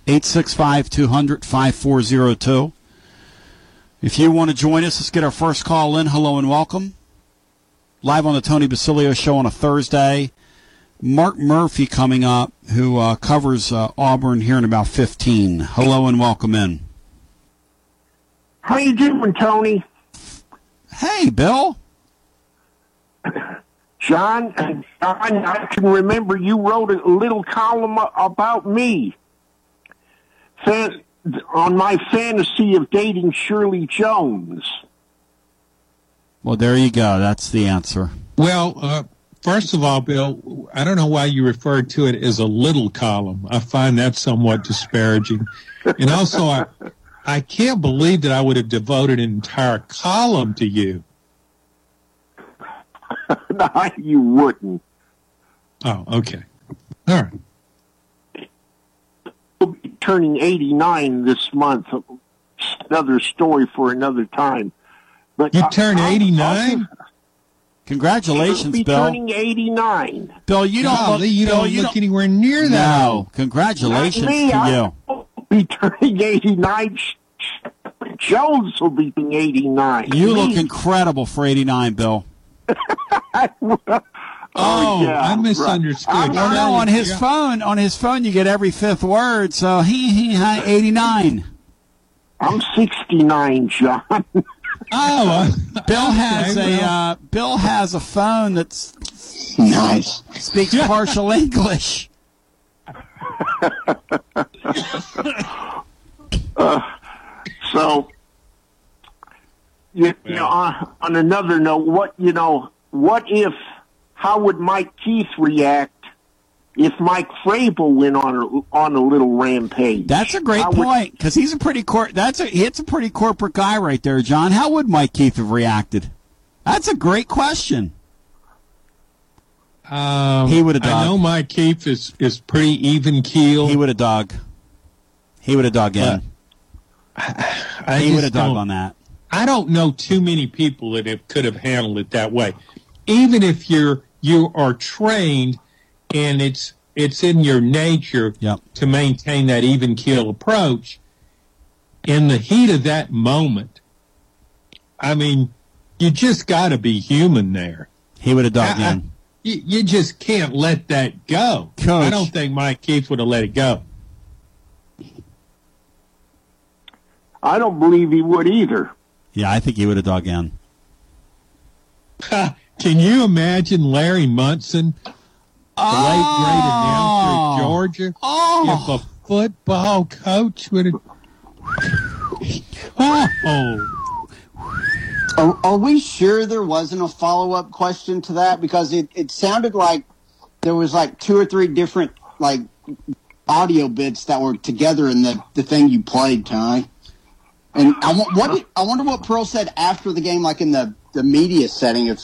865 200 5402. If you want to join us, let's get our first call in. Hello and welcome. Live on the Tony Basilio Show on a Thursday. Mark Murphy coming up, who uh, covers uh, Auburn here in about 15. Hello and welcome in. How you doing, Tony? Hey, Bill. [COUGHS] John, John, I can remember you wrote a little column about me fan, on my fantasy of dating Shirley Jones. Well, there you go. That's the answer. Well, uh, first of all, Bill, I don't know why you referred to it as a little column. I find that somewhat disparaging. And also, I, I can't believe that I would have devoted an entire column to you. [LAUGHS] no, you wouldn't. Oh, okay. All right. We'll be turning 89 this month. Another story for another time. But you turn 89? Congratulations, be Bill. turning 89. Bill, you don't Golly, look, you Bill, don't you look anywhere near that No, old. congratulations me, to I you. will be [LAUGHS] turning 89. Jones will be 89. You Me- look incredible for 89, Bill. Oh, yeah, I misunderstood. I'm- Well, no, on his phone, on his phone, you get every fifth word. So he, he, hi, 89. I'm 69, John. [LAUGHS] Oh, Bill has okay, a well. uh, Bill has a phone that's Nice. speaks [LAUGHS] partial English. [LAUGHS] So, you, you know, on, on another note, what you know, what if? How would Mike Keith react if Mike Vrabel went on a, on a little rampage? That's a great How would- point because he's a pretty cor- that's a it's a pretty corporate guy right there, John. How would Mike Keith have reacted? That's a great question. Um, He would've I know Mike Keith is, is pretty even keel. He would have dug. He would have dug in. I he would have dug on that. I don't know too many people that have, could have handled it that way. Even if you're you are trained and it's it's in your nature Yep. to maintain that even keel approach, in the heat of that moment, I mean, you just got to be human there. He would have dug I- I- in. You, you just can't let that go. Coach. I don't think Mike Keith would have let it go. I don't believe he would either. Yeah, I think he would have dug in. Can you imagine Larry Munson, the late great announcer at oh. Georgia, Oh. if a football coach would have? Oh, Are, are we sure there wasn't a follow up question to that? Because it, it sounded like there was like two or three different like audio bits that were together in the, the thing you played, Ty. And I what I wonder what Pearl said after the game, like in the, the media setting, if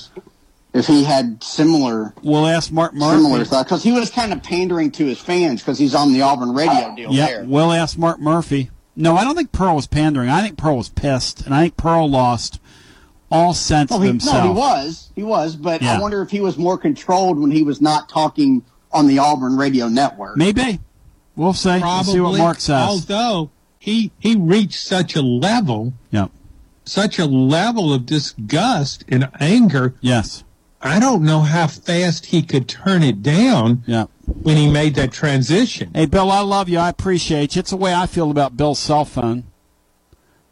if he had similar We'll ask Mark similar Murphy. thought because he was kind of pandering to his fans because he's on the Auburn radio deal Yeah, there. we'll ask Mark Murphy. No, I don't think Pearl was pandering. I think Pearl was pissed, and I think Pearl lost all sense Oh, of himself. no, he was. He was, but Yeah. I wonder if he was more controlled when he was not talking on the Auburn radio network. Maybe. We'll see. We'll see what Mark says. Although he he reached such a level, yeah, such a level of disgust and anger. Yes. I don't know how fast he could turn it down. Yeah. When he made that transition. Hey, Bill, I love you. I appreciate you. It's the way I feel about Bill's cell phone.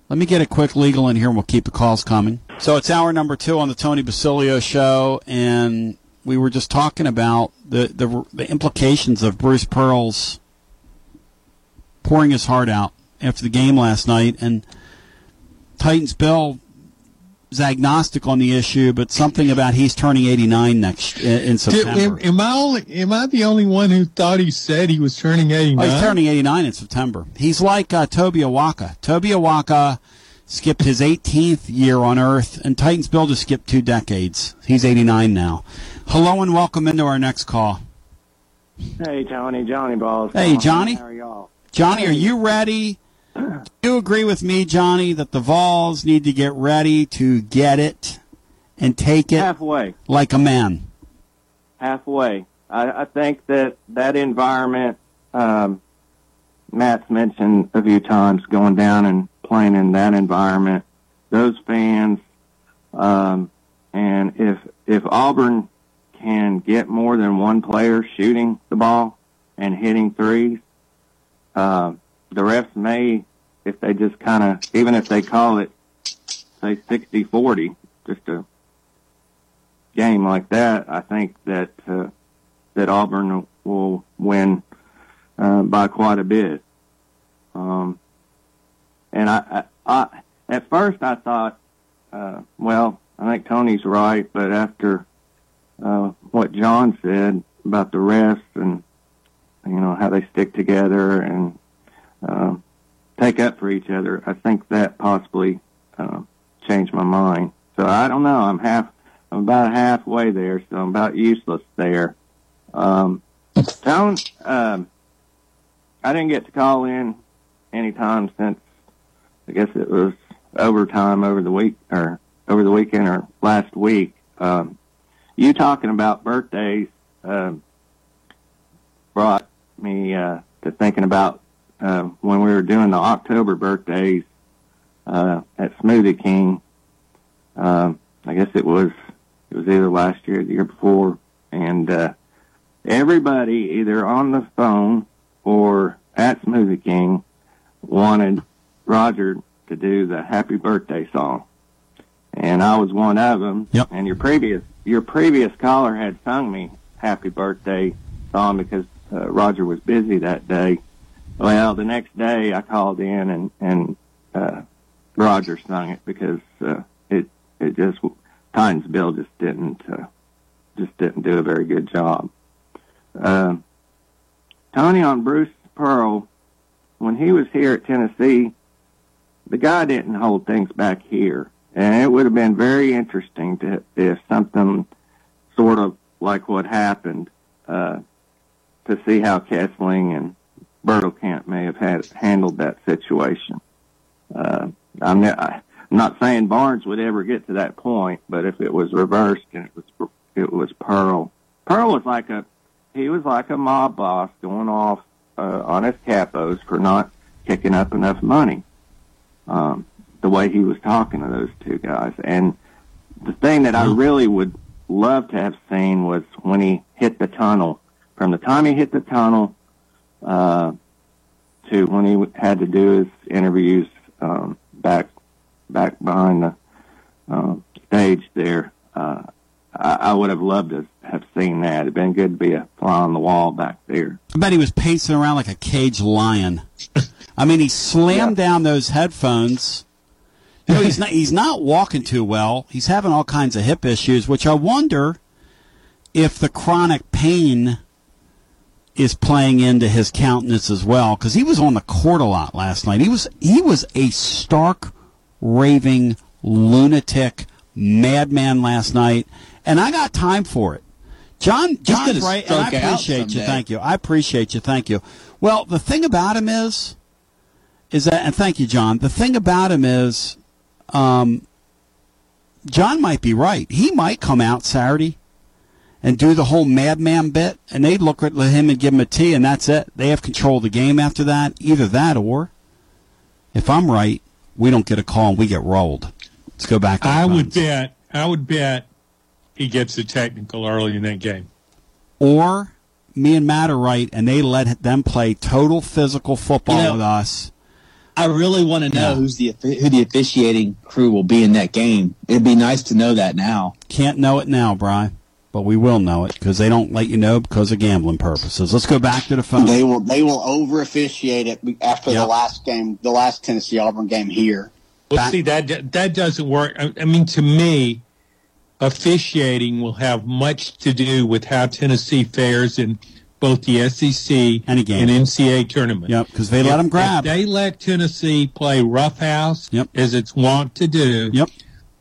Let me get a quick legal in here, and we'll keep the calls coming. So it's hour number two on the Tony Basilio show, and we were just talking about the the, the implications of Bruce Pearl's pouring his heart out after the game last night, and Titans Bill is agnostic on the issue, but something about he's turning 89 next in, in Did- September. am, am I only am I the only one who thought he said he was turning eighty Oh, nine? he's turning 89 in September. He's like uh, Tobe Awaka. Tobe Awaka skipped his 18th year on Earth, and Titans Bill just skipped two decades. He's 89 now. Hello and welcome into our next call. Hey, Tony, Johnny Balls. Hey, Johnny. How are y'all? Johnny, are you ready? Do you agree with me, Johnny, that the Vols need to get ready to get it and take it Halfway. like a man? Halfway. I, I think that that environment um, Matt's mentioned a few times going down and playing in that environment. Those fans, um, and if if Auburn can get more than one player shooting the ball and hitting threes, uh, the refs may, if they just kind of, even if they call it, say 60-40, just a game like that, I think that uh, that Auburn will win uh, by quite a bit. Um, and I, I, I, at first I thought, uh, well, I think Tony's right, but after uh, what John said about the refs and you know how they stick together and uh, take up for each other, I think that possibly uh, changed my mind. So I don't know. I'm half. I'm about halfway there, so I'm about useless there. Um, Tone, um, I didn't get to call in any time since I guess it was overtime over the week or over the weekend or last week. Um, you talking about birthdays um, brought me uh, to thinking about uh, when we were doing the October birthdays uh, at Smoothie King. Um, I guess it was it was either last year or the year before, and uh, everybody either on the phone or at Smoothie King wanted Roger to do the Happy Birthday song, and I was one of them. Yep. And your previous your previous caller had sung me Happy Birthday song because uh, Roger was busy that day. Well, the next day I called in and and uh, Roger sung it because uh, it it just Titans Bill just didn't uh, just didn't do a very good job. Uh, Tony on Bruce Pearl, when he was here at Tennessee, the guy didn't hold things back here, and it would have been very interesting to if something sort of like what happened uh, to see how Kessling and Bertelkamp may have had handled that situation. Uh, I'm, not, I'm not saying Barnes would ever get to that point, but if it was reversed and it was it was Pearl, Pearl was like a he was like a mob boss going off uh, on his capos for not kicking up enough money. Um, the way he was talking to those two guys, and the thing that I really would love to have seen was when he hit the tunnel. From the time he hit the tunnel uh, to when he had to do his interviews um, back back behind the uh, stage there, uh, I, I would have loved to have seen that. It'd been good to be a fly on the wall back there. I bet he was pacing around like a caged lion. I mean, he slammed down those headphones. You know, he's not he's not walking too well. He's having all kinds of hip issues, which I wonder if the chronic pain is playing into his countenance as well. Because he was on the court a lot last night. He was he was a stark, raving lunatic madman last night, and I got time for it. John, gonna right, and I appreciate you. Thank you. I appreciate you. Thank you. Well, the thing about him is, is that, and thank you, John. The thing about him is, um, John might be right. He might come out Saturday and do the whole madman bit, and they look at him and give him a T, and that's it. They have control of the game after that. Either that, or if I'm right, we don't get a call and we get rolled. Let's go back. I would phones. bet. I would bet he gets a technical early in that game. or me and Matt are right, and they let them play total physical football You know, with us. I really want to know Yeah. who's the who the officiating crew will be in that game. It'd be nice to know that now. Can't know it now, Bry, but we will know it because they don't let you know because of gambling purposes. Let's go back to the phone. They will they will over officiate it after Yep. the last game, the last Tennessee Auburn game here. Well, see that that doesn't work. I, I mean, to me, officiating will have much to do with how Tennessee fares in both the SEC Any game. and NCAA tournament. Yep, because they let them grab. If they let Tennessee play roughhouse, Yep. as it's wont to do, Yep.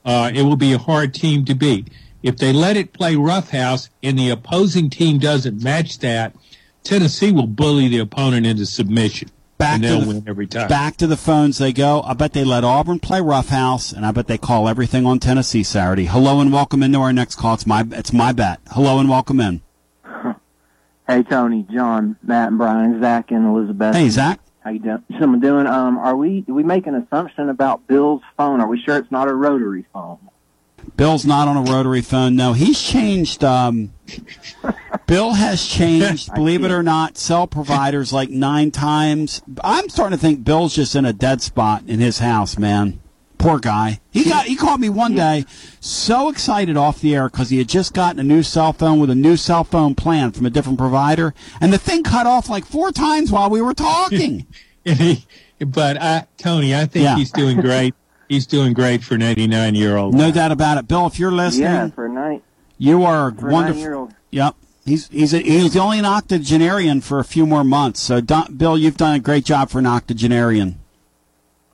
uh, it will be a hard team to beat. If they let it play roughhouse and the opposing team doesn't match that, Tennessee will bully the opponent into submission. Back and to they'll the- win every time. Back to the phones they go. I bet they let Auburn play roughhouse, and I bet they call everything on Tennessee Saturday. Hello and welcome into our next call. It's my it's my bet. Hello and welcome in. [LAUGHS] Hey, Tony, John, Matt, and Brian, Zach, and Elizabeth. Hey Zach. How you doing? Someone doing? Um, are we? Do we make an assumption about Bill's phone? Are we sure it's not a rotary phone? Bill's not on a rotary phone. No, he's changed. Um, Bill has changed, [LAUGHS] believe it or not, cell providers like nine times. I'm starting to think Bill's just in a dead spot in his house, man. Poor guy. He got. He called me one day, so excited off the air because he had just gotten a new cell phone with a new cell phone plan from a different provider, and the thing cut off like four times while we were talking. [LAUGHS] but I, Tony, I think Yeah. he's doing great. He's doing great for an 89 year old. No doubt about it. Bill, if you're listening, Yeah, for a night. You are For a wonderful. nine-year-old. Yep. He's he's a, he's only an octogenarian for a few more months. So, Don, Bill, you've done a great job for an octogenarian.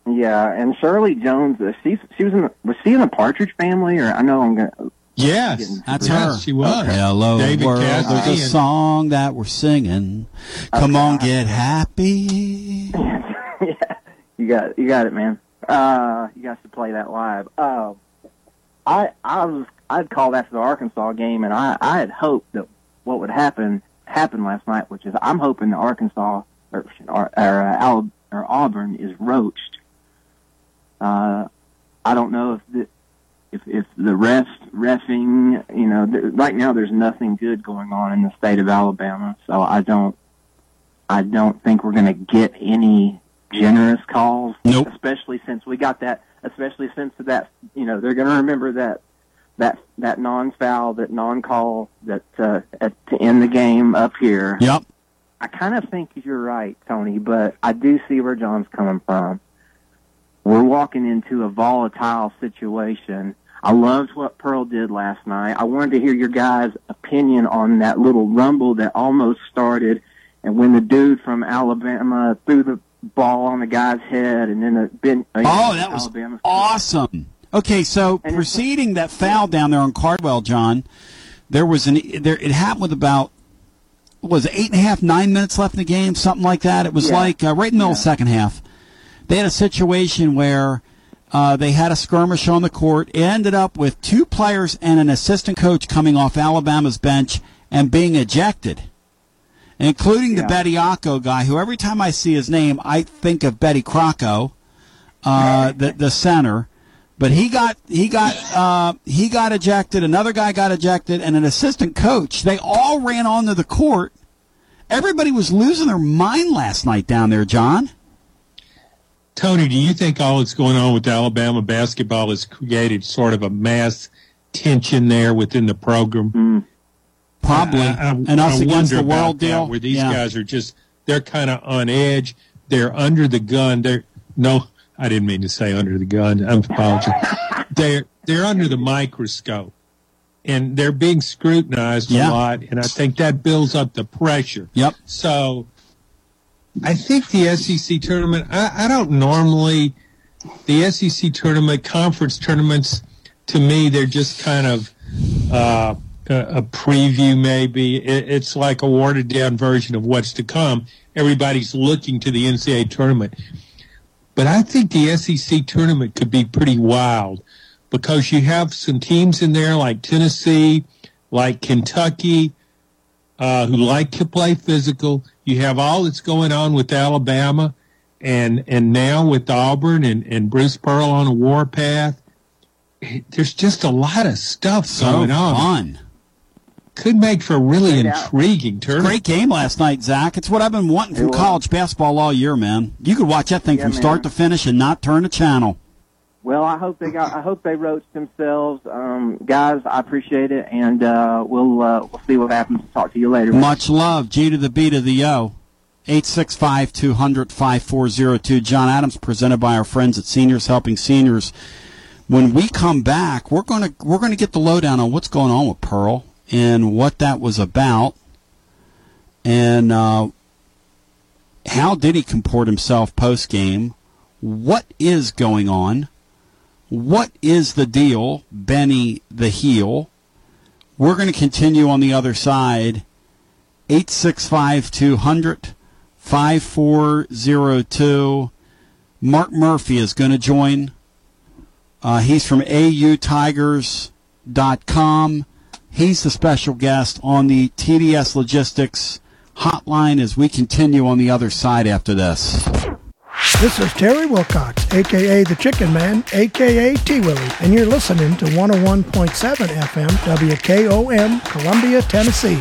Yeah, and Shirley Jones. Uh, she she was in. The, was she in the Partridge Family? Or I know I'm gonna. Yes, That's yes, her. She was. Hello, David world. Cassidy There's a song that we're singing. Come on, get happy. [LAUGHS] yeah, You got you got it, man. Uh, you guys should play that live. Uh, I I was I'd called after the Arkansas game, and I I had hoped that what would happen happened last night, which is I'm hoping the Arkansas or or, or, uh, Al, or Auburn is roached. Uh, I don't know if the if if the rest refing, you know, th- right now there's nothing good going on in the state of Alabama, so I don't I don't think we're going to get any generous calls. Nope. Especially since we got that. Especially since that you know they're going to remember that that that non foul, that non call, that uh, at, to end the game up here. Yep. I kind of think you're right, Tony, but I do see where John's coming from. We're walking into a volatile situation. I loved what Pearl did last night. I wanted to hear your guys' opinion on that little rumble that almost started, and when the dude from Alabama threw the ball on the guy's head, and then the ben, uh, Oh, that was Alabama. awesome. Okay, so preceding that foul down there on Cardwell, John, there was an there. It happened with about was it, eight and a half, nine minutes left in the game, something like that. It was Yeah. like uh, right in the middle of the second half. They had a situation where uh, they had a skirmish on the court. It ended up with two players and an assistant coach coming off Alabama's bench and being ejected including the Bediako guy, who every time I see his name, I think of Betty Crocker, uh, the the center. But he got he got uh, he got ejected. Another guy got ejected, and an assistant coach. They all ran onto the court. Everybody was losing their mind last night down there, John. Tony, do you think all that's going on with Alabama basketball has created sort of a mass tension there within the program? Probably. I, I, And us I against the world about that, deal? where these Yeah. guys are just they're kind of on edge. They're under the gun. They're no, I didn't mean to say under the gun. I'm apologizing. they're they're under the microscope, and they're being scrutinized Yeah. a lot. And I think that builds up the pressure. Yep. So I think the SEC tournament, I, I don't normally, the SEC tournament, conference tournaments, to me, they're just kind of uh, a, preview, maybe. It, it's like a watered down version of what's to come. Everybody's looking to the NCAA tournament. But I think the SEC tournament could be pretty wild because you have some teams in there like Tennessee, like Kentucky, uh, who like to play physical. You have all that's going on with Alabama and and now with Auburn and, and Bruce Pearl on a warpath. There's just a lot of stuff So going on. fun. Could make for a really Great out. intriguing tournament. Great game last night, Zach. It's what I've been wanting from college basketball all year, man. You could watch that thing Yeah, from man. start to finish and not turn a channel. Well, I hope they got. I hope they roached themselves, um, guys. I appreciate it, and uh, we'll uh, we'll see what happens. Talk to you later. Much love. G to the B to the O. 865 200 5402. John Adams, presented by our friends at Seniors Helping Seniors. When we come back, we're going to we're going to get the lowdown on what's going on with Pearl and what that was about, and uh, how did he comport himself post game? What is going on? What is the deal, Benny the heel? We're going to continue on the other side. 865 200 5402. Mark Murphy is going to join. Uh, he's from autigers.com. He's the special guest on the TDS Logistics hotline as we continue on the other side after this. This is Terry Wilcox, aka the Chicken Man, aka T Willie, and you're listening to 101.7 FM WKOM, Columbia, Tennessee.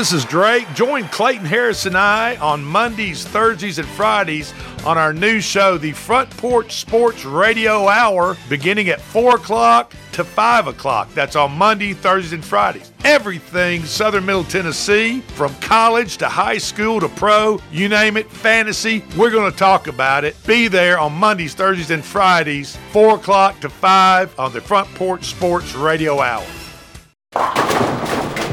This is Drake. Join Clayton Harris and I on Mondays, Thursdays, and Fridays on our new show, the Front Porch Sports Radio Hour, beginning at 4 o'clock to 5 o'clock. That's on Monday, Thursdays, and Fridays. Everything Southern Middle Tennessee, from college to high school to pro, you name it, fantasy, we're going to talk about it. Be there on Mondays, Thursdays, and Fridays, 4 o'clock to 5 on the Front Porch Sports Radio Hour.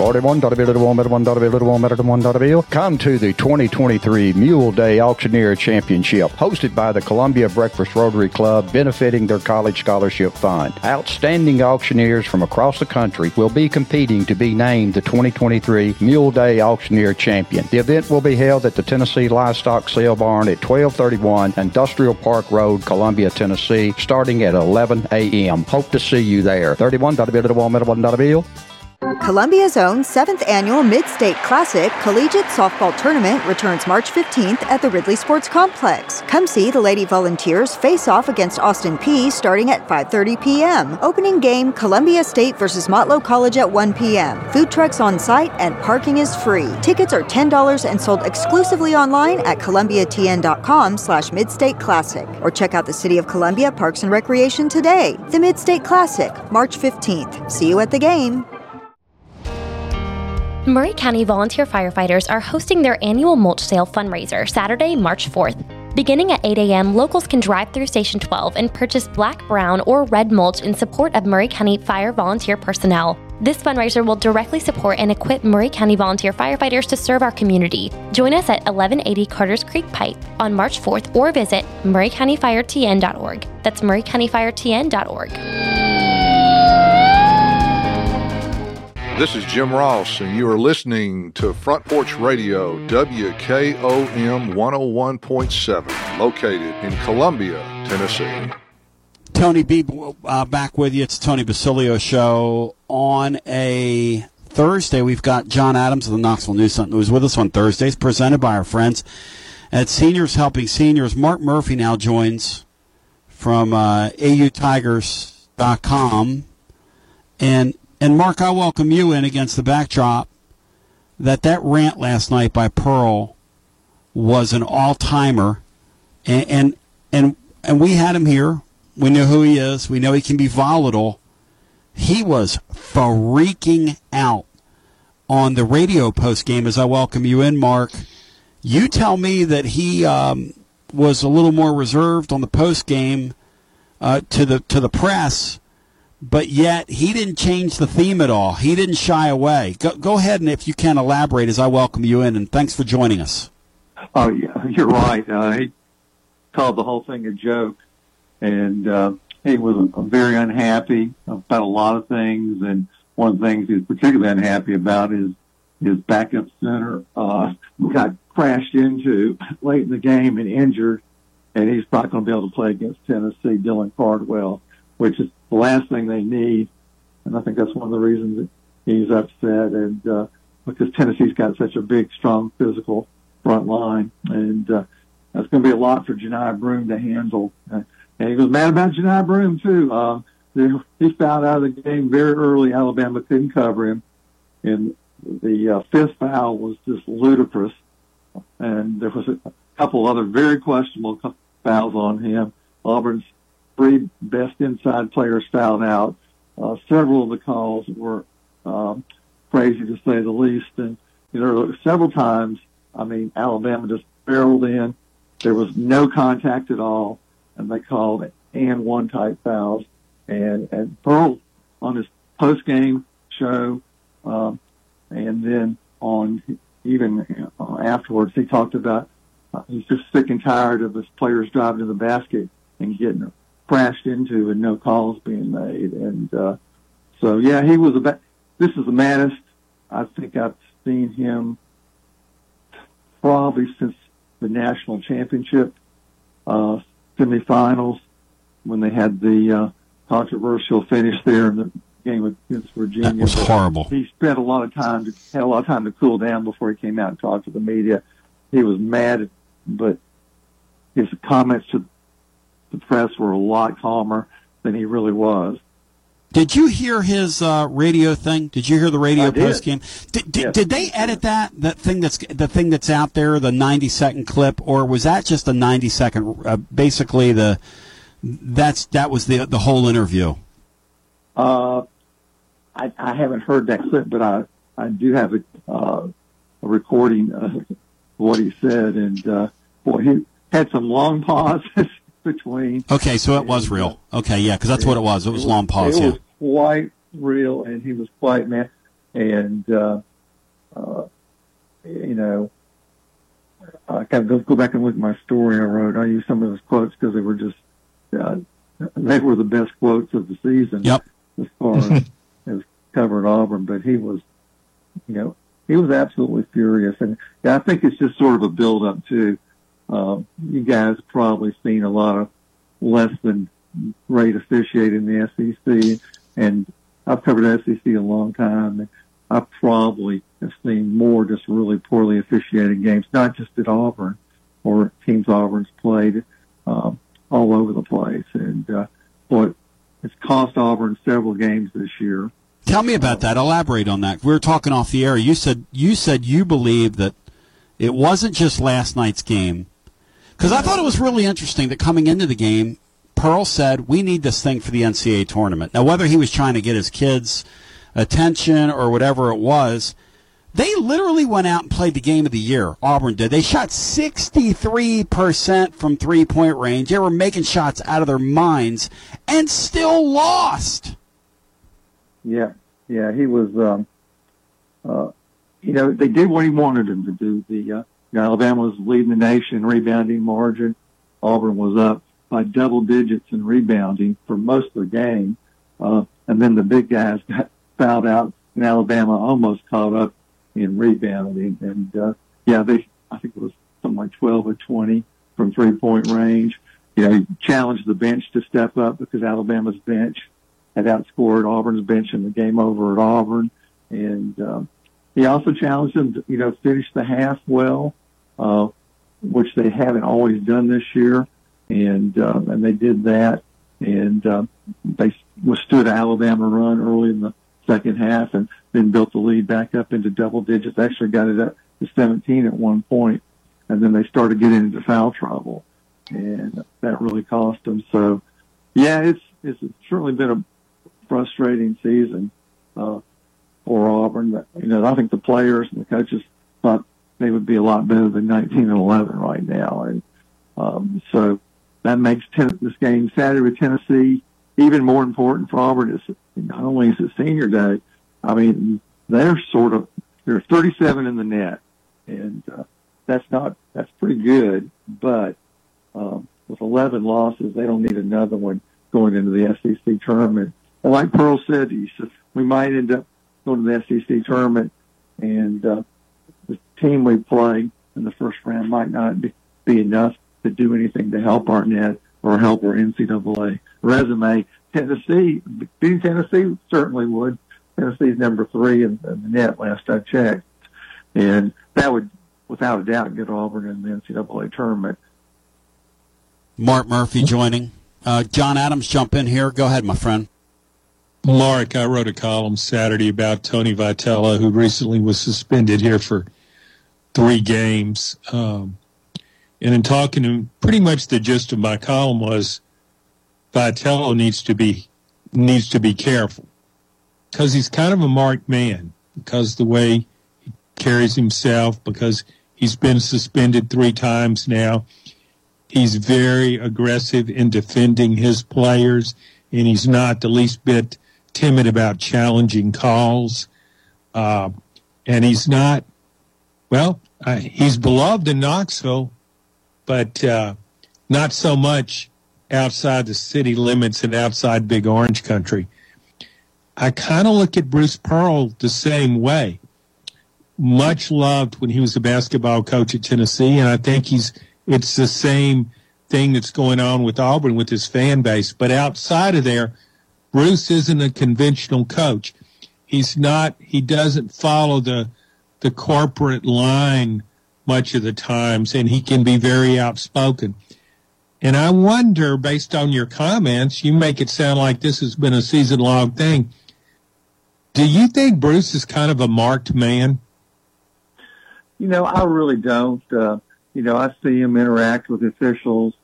41.1.1.1.1. Come to the 2023 Mule Day Auctioneer Championship, hosted by the Columbia Breakfast Rotary Club, benefiting their college scholarship fund. Outstanding auctioneers from across the country will be competing to be named the 2023 Mule Day Auctioneer Champion. The event will be held at the Tennessee Livestock Sale Barn at 1231 Industrial Park Road, Columbia, Tennessee, starting at 11 a.m. Hope to see you there. 31.1.1.1. Columbia's own seventh annual Mid State Classic Collegiate Softball Tournament returns March 15th at the Ridley Sports Complex. Come see the Lady Volunteers face off against Austin Peay starting at 5:30 p.m. Opening game Columbia State versus Motlow College at 1 p.m. Food trucks on site and parking is free. Tickets are $10 and sold exclusively online at columbiatn.com/slash Midstate Classic or check out the City of Columbia Parks and Recreation today. The Mid State Classic, March 15th. See you at the game. Maury County volunteer firefighters are hosting their annual mulch sale fundraiser Saturday, March 4th. Beginning at 8 a.m., locals can drive through Station 12 and purchase black, brown, or red mulch in support of Maury County Fire volunteer personnel. This fundraiser will directly support and equip Maury County volunteer firefighters to serve our community. Join us at 1180 Carter's Creek Pike on March 4th or visit maurycountyfiretn.org. That's maurycountyfiretn.org. This is Jim Ross, and you are listening to Front Porch Radio, WKOM 101.7, located in Columbia, Tennessee. Tony B uh, back with you. It's Tony Basilio show on a Thursday. We've got John Adams of the Knoxville News Sun, who's with us on Thursdays, presented by our friends at Seniors Helping Seniors. Mark Murphy now joins from uh, AUTigers.com. And and Mark, I welcome you in against the backdrop that that rant last night by Pearl was an all timer, and, and and and we had him here. We know who he is. We know he can be volatile. He was freaking out on the radio post game. As I welcome you in, Mark, you tell me that he um, was a little more reserved on the post game uh, to the to the press but yet he didn't change the theme at all. He didn't shy away. Go, go ahead and if you can elaborate as I welcome you in, and thanks for joining us. Oh, yeah, [LAUGHS] you're right. Uh, he called the whole thing a joke, and uh, he was very unhappy about a lot of things. And one of the things he's particularly unhappy about is his backup center uh, got crashed into late in the game and injured, and he's not going to be able to play against Tennessee. Dylan Cardwell, which is the last thing they need. And I think that's one of the reasons that he's upset. And uh, because Tennessee's got such a big, strong, physical front line, and uh, that's going to be a lot for Johni Broome to handle. Uh, and he was mad about Johni Broome too. Uh, he fouled out of the game very early. Alabama couldn't cover him, and the uh, fifth foul was just ludicrous. And there was a couple other very questionable fouls on him. Auburn's three best inside players fouled out. Uh, several of the calls were um, crazy to say the least, and you know several times. I mean, Alabama just barreled in. There was no contact at all, and they called and one type fouls. And and Pearl on his post game show, um, and then on even uh, afterwards, he talked about uh, he's just sick and tired of his players driving to the basket and getting crashed into and no calls being made. And uh, so, yeah, he was about. This is the maddest I think I've seen him probably since the national championship uh, semifinals when they had the uh, controversial finish there in the game against Virginia. That was horrible. He spent a lot of time to, had a lot of time to cool down before he came out and talked to the media. He was mad, but his comments to the press were a lot calmer than he really was. Did you hear his uh, radio thing? Did you hear the radio post game? Did, did, Yes. did they edit that that thing that's the thing that's out there, the ninety second clip, or was that just a ninety second? Uh, basically, the that's that was the the whole interview. Uh, I, I haven't heard that clip, but I, I do have a, uh, a recording of what he said, and uh, boy, he had some long [LAUGHS] pauses between. Okay, so it was real. Okay, yeah, because that's what it was. It was long pause. It Yeah. was quite real, and he was quite mad. And uh, uh, you know, I kind of go, back and look at my story I wrote. I used some of those quotes because they were just uh, they were the best quotes of the season. Yep. As far as, [LAUGHS] as covering Auburn, but he was, you know, he was absolutely furious, and yeah, I think it's just sort of a build up to. Um, you guys probably seen a lot of less than great officiating in the SEC, and I've covered SEC a long time. I probably have seen more just really poorly officiated games, not just at Auburn or teams Auburn's played um, all over the place. And uh, boy, it's cost Auburn several games this year. Tell me about that. Elaborate on that. We were talking off the air. You said you said you believe that it wasn't just last night's game. Because I thought it was really interesting that coming into the game, Pearl said we need this thing for the NCAA tournament. Now, whether he was trying to get his kids' attention or whatever it was, They literally went out and played the game of the year. Auburn did. They shot 63% from three point range. They were making shots out of their minds and still lost. Yeah, yeah, he was. Um, uh, you know, they did what he wanted them to do. The uh, Alabama was leading the nation in rebounding margin. Auburn was up by double digits in rebounding for most of the game, uh, and then the big guys [LAUGHS] got fouled out, and Alabama almost caught up in rebounding. And uh, yeah, they I think it was something like 12 or 20 from three point range. You know, challenged the bench to step up because Alabama's bench had outscored Auburn's bench in the game over at Auburn. And um, he also challenged them to, you know, finish the half well, uh, which they haven't always done this year. And, uh, and they did that. And, uh, they withstood Alabama run early in the second half and then built the lead back up into double digits. Actually got it up to 17 at one point, and then they started getting into foul trouble, and that really cost them. So, yeah, it's it's certainly been a frustrating season uh, for Auburn. But, you know, I think the players and the coaches thought they would be a lot better than 19 and 11 right now, and um, so that makes ten- this game Saturday with Tennessee even more important for Auburn. Is not only is it senior day, I mean they're sort of they're 37 in the net, and uh, that's not that's pretty good. But um, with 11 losses, they don't need another one going into the SEC tournament. And like Pearl said, he said we might end up going to the SEC tournament, and uh, the team we play in the first round might not be, be enough to do anything to help our net or help our NCAA resume. Tennessee, beating Tennessee certainly would. Tennessee's number three in, in the net last I checked. And that would, without a doubt, get Auburn in the NCAA tournament. Mark Murphy joining. Uh, John Adams, jump in here. Go ahead, my friend. Mark, I wrote a column Saturday about Tony Vitello, who recently was suspended here for three games. Um, and in talking to him, pretty much the gist of my column was Vitello needs to be needs to be careful because he's kind of a marked man because the way he carries himself because he's been suspended three times now. He's very aggressive in defending his players, and he's not the least bit timid about challenging calls. Uh, and he's not, well, uh, he's beloved in Knoxville, but uh, not so much outside the city limits and outside Big Orange Country. I kind of look at Bruce Pearl the same way. Much loved when he was a basketball coach at Tennessee, and I think he's it's the same thing that's going on with Auburn with his fan base. But outside of there, Bruce isn't a conventional coach. He's not. He doesn't follow the the corporate line much of the times, and he can be very outspoken. And I wonder, based on your comments, you make it sound like this has been a season long thing. Do you think Bruce is kind of a marked man? You know, I really don't. Uh, you know, I see him interact with officials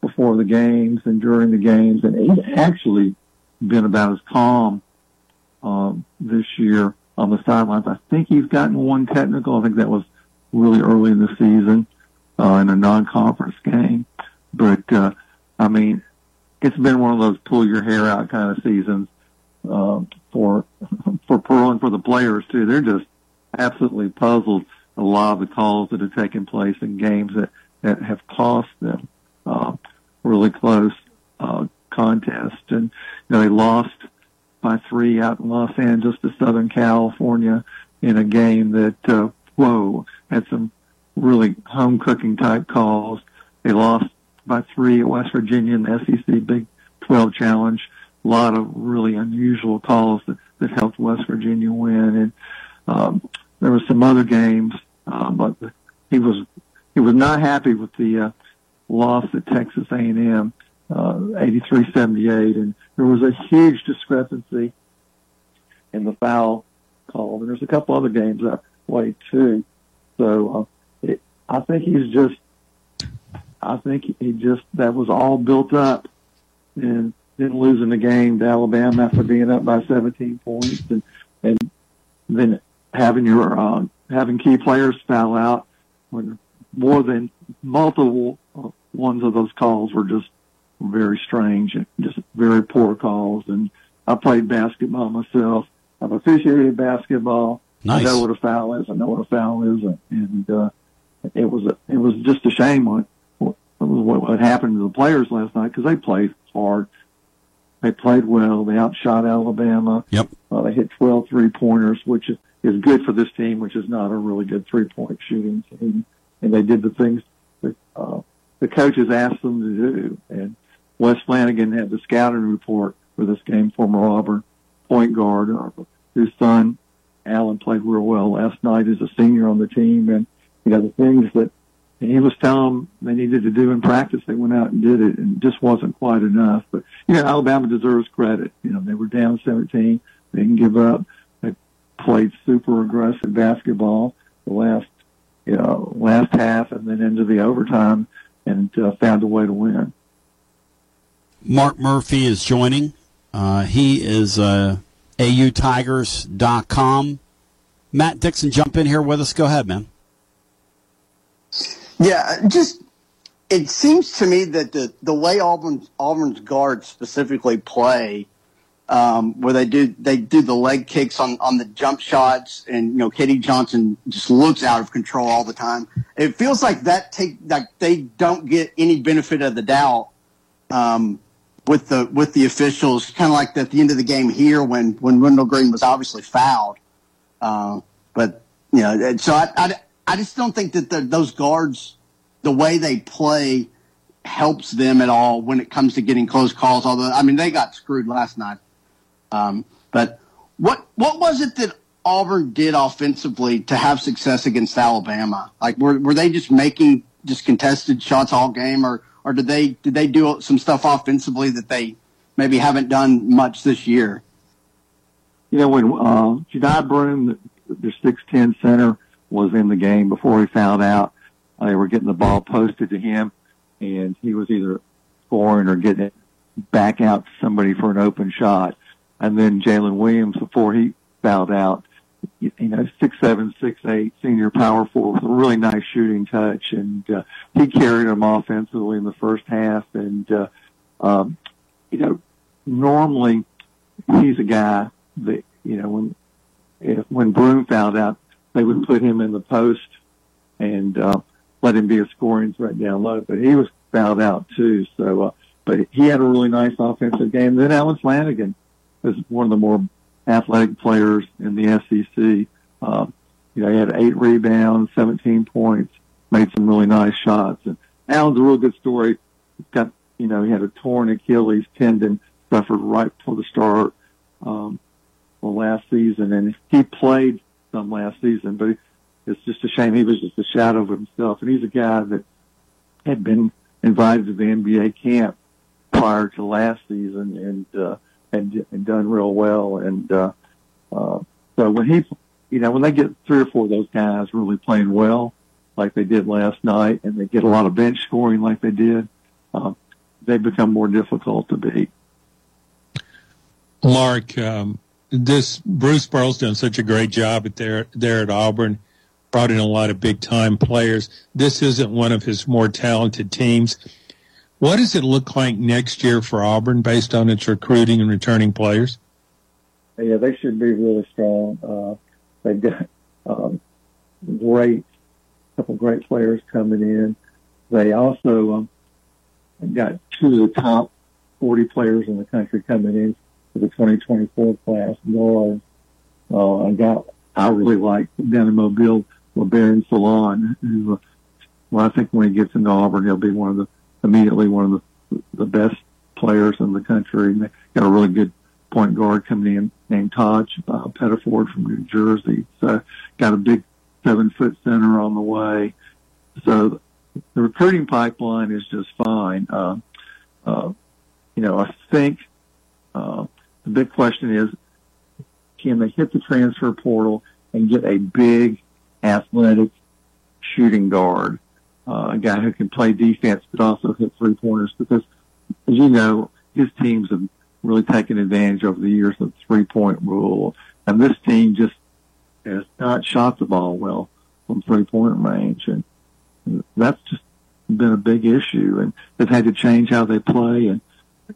before the games and during the games, and he's actually been about as calm um, this year on the sidelines. I think he's gotten one technical. I think that was really early in the season uh, in a non-conference game. But uh, I mean, it's been one of those pull your hair out kind of seasons uh, for for Pearl and for the players too. They're just absolutely puzzled a lot of the calls that have taken place in games that that have cost them uh, really close uh, contests. And you know, they lost by three out in Los Angeles to Southern California in a game that uh, whoa had some really home cooking type calls. They lost by three at West Virginia in the SEC Big 12 Challenge. A lot of really unusual calls that, that helped West Virginia win. And um, there were some other games, uh, but he was he was not happy with the uh, loss at Texas A&M, 83-78, and there was a huge discrepancy in the foul call. And there's a couple other games that way too. So uh, it, I think he's just I think he just that was all built up, and then losing the game to Alabama after being up by 17 points, and and then having your uh, having key players foul out when more than multiple uh, ones of those calls were just very strange and just very poor calls. And I played basketball myself. I've officiated basketball. Nice. I know what a foul is. I know what a foul is, and uh, it was a, it was just a shame what what, what, what happened to the players last night because they played hard. They played well. They outshot Alabama. Yep. Uh, they hit 12 three pointers, which is, is good for this team, which is not a really good three point shooting team. And they did the things that uh, the coaches asked them to do. And Wes Flanigan had the scouting report for this game, former Auburn point guard, whose son Allen played real well last night as a senior on the team. And you know the things that he was telling them they needed to do in practice. They went out and did it, and just wasn't quite enough. But you know, Alabama deserves credit. You know, they were down 17. They didn't give up. They played super aggressive basketball the last, you know, last half, and then into the overtime, and uh, found a way to win. Mark Murphy is joining. Uh, he is uh, autigers.com. Matt Dixon, jump in here with us. Go ahead, man. Yeah, just it seems to me that the the way Auburn Auburn's guards specifically play, um, where they do they do the leg kicks on on the jump shots, and you know KD Johnson just looks out of control all the time. It feels like that take like they don't get any benefit of the doubt um, with the with the officials. Kind of like at the end of the game here when when Wendell Green was obviously fouled, uh, but you know, so I, I I just don't think that the, those guards, the way they play, helps them at all when it comes to getting close calls. Although, I mean, they got screwed last night. Um, but what what was it that Auburn did offensively to have success against Alabama? Like, were were they just making just contested shots all game, or or did they did they do some stuff offensively that they maybe haven't done much this year? You know, when uh, Johni Broome, their six ten center was in the game before he fouled out. Uh, they were getting the ball posted to him, and he was either scoring or getting it back out to somebody for an open shot. And then Jaylin Williams, before he fouled out, you know, six seven, six eight, senior power forward with a really nice shooting touch, and uh, he carried them offensively in the first half. And uh, um, you know, normally he's a guy that you know when if, when Broome found out, they would put him in the post and uh, let him be a scoring threat down low. But he was fouled out too. So, uh, but he had a really nice offensive game. Then Allen Flanigan is one of the more athletic players in the SEC. Uh, you know, he had eight rebounds, 17 points, made some really nice shots. And Allen's a real good story. He's got, you know, he had a torn Achilles tendon, suffered right before the start um, well, last season, and he played some last season, but it's just a shame he was just a shadow of himself. And he's a guy that had been invited to the NBA camp prior to last season and uh, and, and done real well. And uh, uh, so when he, you know, when they get three or four of those guys really playing well, like they did last night, and they get a lot of bench scoring like they did, uh, they become more difficult to beat. Mark, um, this Bruce Pearl's done such a great job at there there at Auburn, brought in a lot of big time players. This isn't one of his more talented teams. What does it look like next year for Auburn based on its recruiting and returning players? Yeah, they should be really strong. Uh, they've got um, great, couple great players coming in. They also um, got two of the top 40 players in the country coming in for the 2024 class guards. Uh, I got, I really like down in Mobile, Labaron Philon, who, uh, well, I think when he gets into Auburn, he'll be one of the, immediately one of the, the best players in the country. And they got a really good point guard coming in named Tahaad uh, Pettiford from New Jersey. So got a big seven foot center on the way. So the recruiting pipeline is just fine. Uh, uh, you know, I think, uh, the big question is, can they hit the transfer portal and get a big, athletic shooting guard, uh, a guy who can play defense but also hit three pointers? Because, as you know, his teams have really taken advantage over the years of the three point rule, and this team just has not shot the ball well from three point range, and that's just been a big issue. And they've had to change how they play. And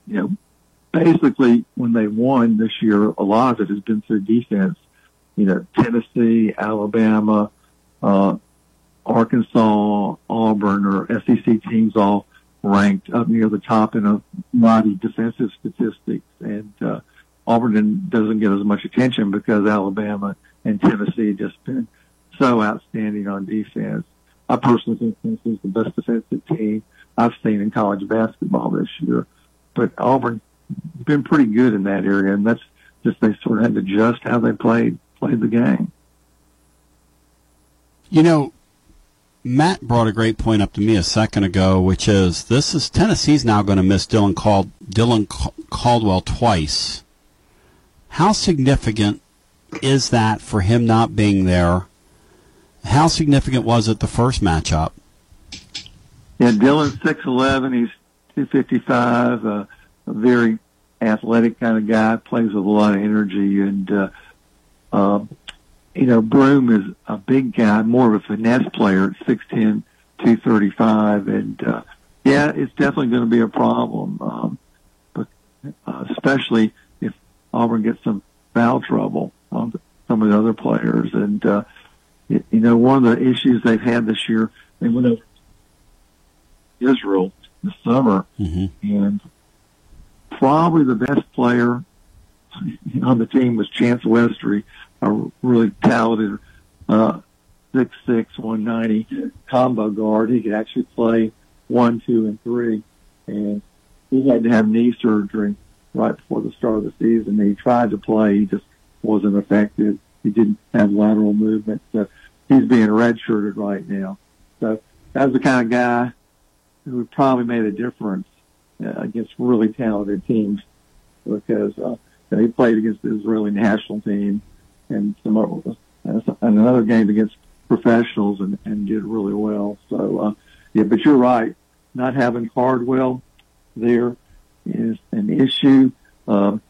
you know, basically, when they won this year, a lot of it has been through defense. You know, Tennessee, Alabama, uh, Arkansas, Auburn, or SEC teams all ranked up near the top in a mighty defensive statistics. And uh, Auburn doesn't get as much attention because Alabama and Tennessee just been so outstanding on defense. I personally think Tennessee's the best defensive team I've seen in college basketball this year. But Auburn been pretty good in that area, and that's just they sort of had to adjust how they played played the game. You know, Matt brought a great point up to me a second ago, which is this is Tennessee's now going to miss Dylan Cald, Dylan Caldwell twice. How significant is that for him not being there? How significant was it the first matchup? Yeah, Dylan's six eleven. He's two fifty five. Uh, a very athletic kind of guy. Plays with a lot of energy, and uh, uh, you know, Broome is a big guy, more of a finesse player at six ten, two thirty five, and uh, yeah, it's definitely going to be a problem. Um, but uh, especially if Auburn gets some foul trouble on some of the other players, and uh, you know, one of the issues they've had this year, they went over Israel this summer, mm-hmm. and probably the best player [LAUGHS] on the team was Chance Westry, a really talented uh, six six one ninety combo guard. He could actually play one, two, and three, and he had to have knee surgery right before the start of the season. He tried to play, he just wasn't effective. He didn't have lateral movement, so he's being redshirted right now. So that's the kind of guy who probably made a difference uh, against really talented teams because uh, he played against the Israeli national team and some and another game against professionals and, and did really well. So uh, yeah, but you're right. Not having Cardwell there is an issue. Um,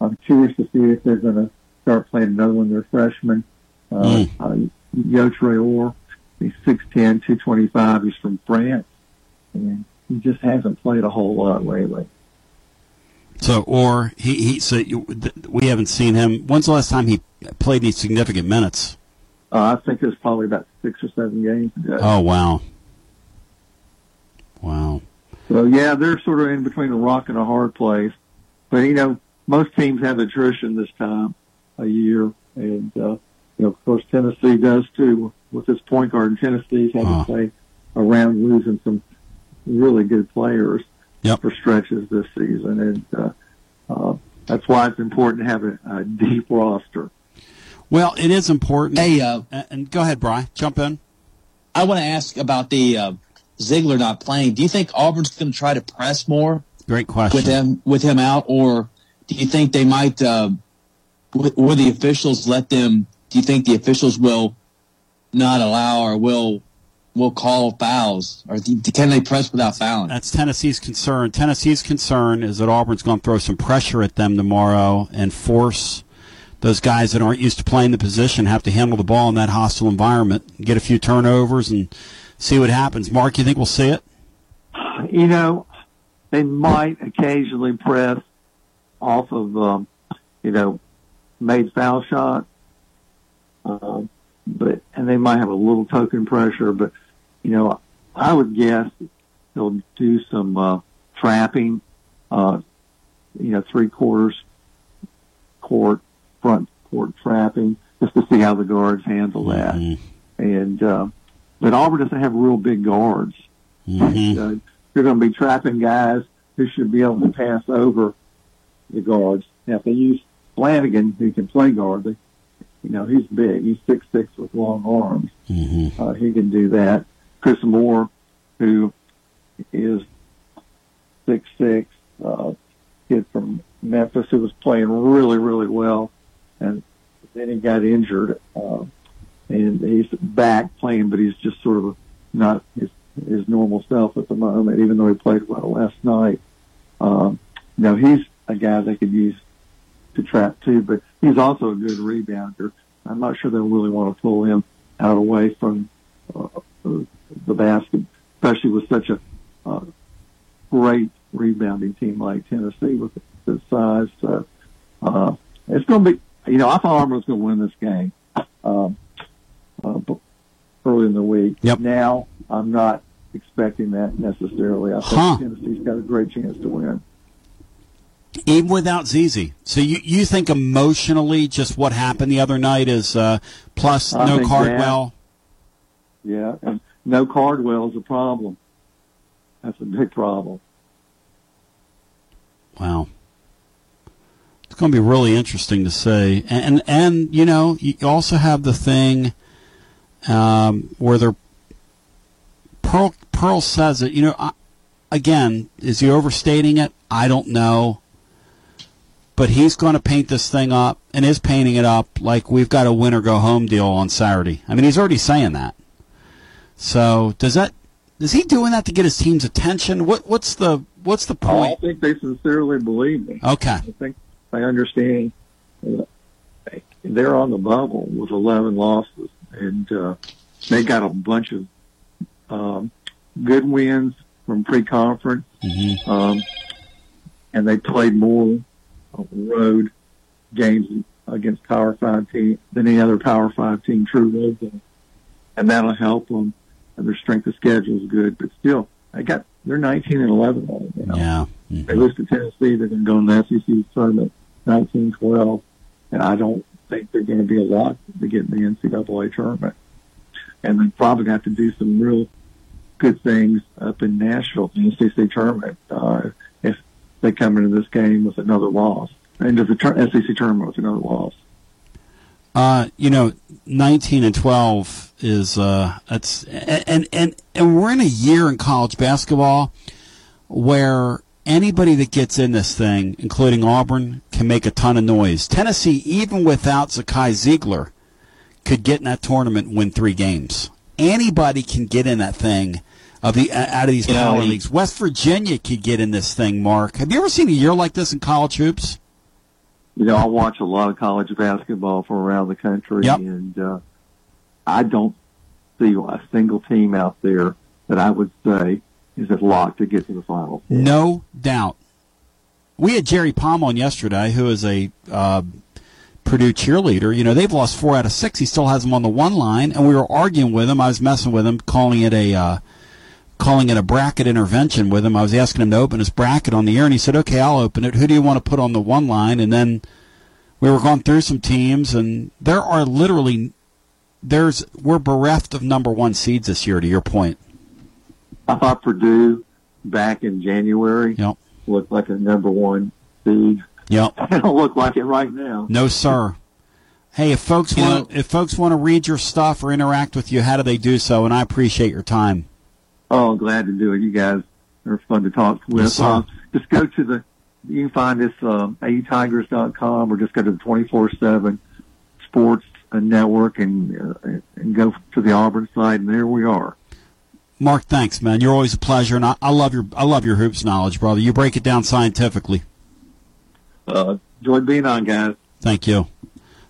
I'm curious to see if they're going to start playing another one. They're freshmen. Uh, mm. uh, Yohan Traore, he's 6'10", 225. He's from France. And he just hasn't played a whole lot lately. So, or he, he so you, we haven't seen him. When's the last time he played any significant minutes? Uh, I think it was probably about six or seven games ago. Oh wow, wow. So yeah, they're sort of in between a rock and a hard place. But you know, most teams have attrition this time a year, and uh, you know, of course, Tennessee does too with this point guard. And Tennessee's had to play around losing some really good players yep. for stretches this season, and uh, uh, that's why it's important to have a, a deep roster. Well, it is important. Hey, uh, and go ahead, Brian. Jump in. I want to ask about the uh, Zeigler not playing. Do you think Auburn's going to try to press more? Great question. With him, with him out, or do you think they might? Uh, will the officials let them? Do you think the officials will not allow or will will call fouls, or can they press without fouling? That's Tennessee's concern. Tennessee's concern is that Auburn's going to throw some pressure at them tomorrow and force those guys that aren't used to playing the position have to handle the ball in that hostile environment, get a few turnovers, and see what happens. Mark, you think we'll see it? You know, they might occasionally press off of, um, you know, made foul shot. Um, but and they might have a little token pressure, but you know, I would guess they'll do some uh, trapping, uh, you know, three quarters court, front court trapping, just to see how the guards handle that. Mm-hmm. And uh, but Auburn doesn't have real big guards. Mm-hmm. And, uh, they're going to be trapping guys who should be able to pass over the guards. Now, if they use Flanigan, who can play guard, they, you know, he's big. He's six six with long arms. Mm-hmm. Uh, he can do that. Chris Moore, who is six six, uh, kid from Memphis who was playing really really well, and then he got injured, uh, and he's back playing, but he's just sort of not his his normal self at the moment, even though he played well last night. Um, now he's a guy they could use to trap too, but he's also a good rebounder. I'm not sure they'll really want to pull him out away from uh, the basket, especially with such a uh, great rebounding team like Tennessee with the size. So, uh, it's going to be, you know, I thought Auburn was going to win this game um, uh, early in the week. Yep. Now I'm not expecting that necessarily. I think Huh. Tennessee's got a great chance to win. Even without ZZ. So you, you think emotionally just what happened the other night is uh, plus I no Cardwell? Yeah, and no Cardwell is a problem. That's a big problem. Wow. It's going to be really interesting to see. And, and, you know, you also have the thing um, where they're. Pearl, Pearl says it. You know, I, again, is he overstating it? I don't know. But he's going to paint this thing up and is painting it up like we've got a win or go home deal on Saturday. I mean, he's already saying that. So does that is he doing that to get his team's attention? What what's the what's the point? I think they sincerely believe me. Okay. I think they understand they're on the bubble with 11 losses, and uh, they got a bunch of um, good wins from pre-conference, um, and they played more road games against Power Five team than any other Power Five team true road game, and that'll help them. Their strength of schedule is good, but still, they got they're 19 and 11 right now. Yeah. They lose to Tennessee, they're going to go in the SEC tournament 19-12, and I don't think they're going to be a lot to get in the NCAA tournament. And they probably got to do some real good things up in Nashville in the SEC tournament uh, if they come into this game with another loss, into the tur- SEC tournament with another loss. Uh, you know, 19 and 12 is uh that's and and and we're in a year in college basketball where anybody that gets in this thing, including Auburn, can make a ton of noise. Tennessee, even without Zakai Zeigler, could get in that tournament and win three games. Anybody can get in that thing of the uh, out of these You power he- leagues. West Virginia could get in this thing. Mark, have you ever seen a year like this in college hoops? you know, I watch a lot of college basketball from around the country, Yep. and uh, I don't see a single team out there that I would say is at lock to get to the finals. No doubt. We had Jerry Palm on yesterday, who is a uh, Purdue cheerleader. You know, they've lost four out of six. He still has them on the one line, and we were arguing with him. I was messing with him, calling it a uh, calling it a bracket intervention with him. I was asking him to open his bracket on the air, and he said, "Okay, I'll open it. Who do you want to put on the one line?" And then we were going through some teams, and there are literally there's we're bereft of number one seeds this year. To your point, I thought Purdue back in January Yep. looked like a number one seed. Yep. [LAUGHS] They don't look like it right now. No, sir. Hey, if folks You want if folks want to read your stuff or interact with you, how do they do so? And I appreciate your time. Oh, glad to do it. You guys are fun to talk with. Yes, sir. Uh, just go to the, you can find us, um, autigers.com or just go to the 24-7 sports uh, network and, uh, and go to the Auburn side, and there we are. Mark, thanks, man. You're always a pleasure, and I, I love your I love your hoops knowledge, brother. You break it down scientifically. Uh, enjoyed being on, guys. Thank you,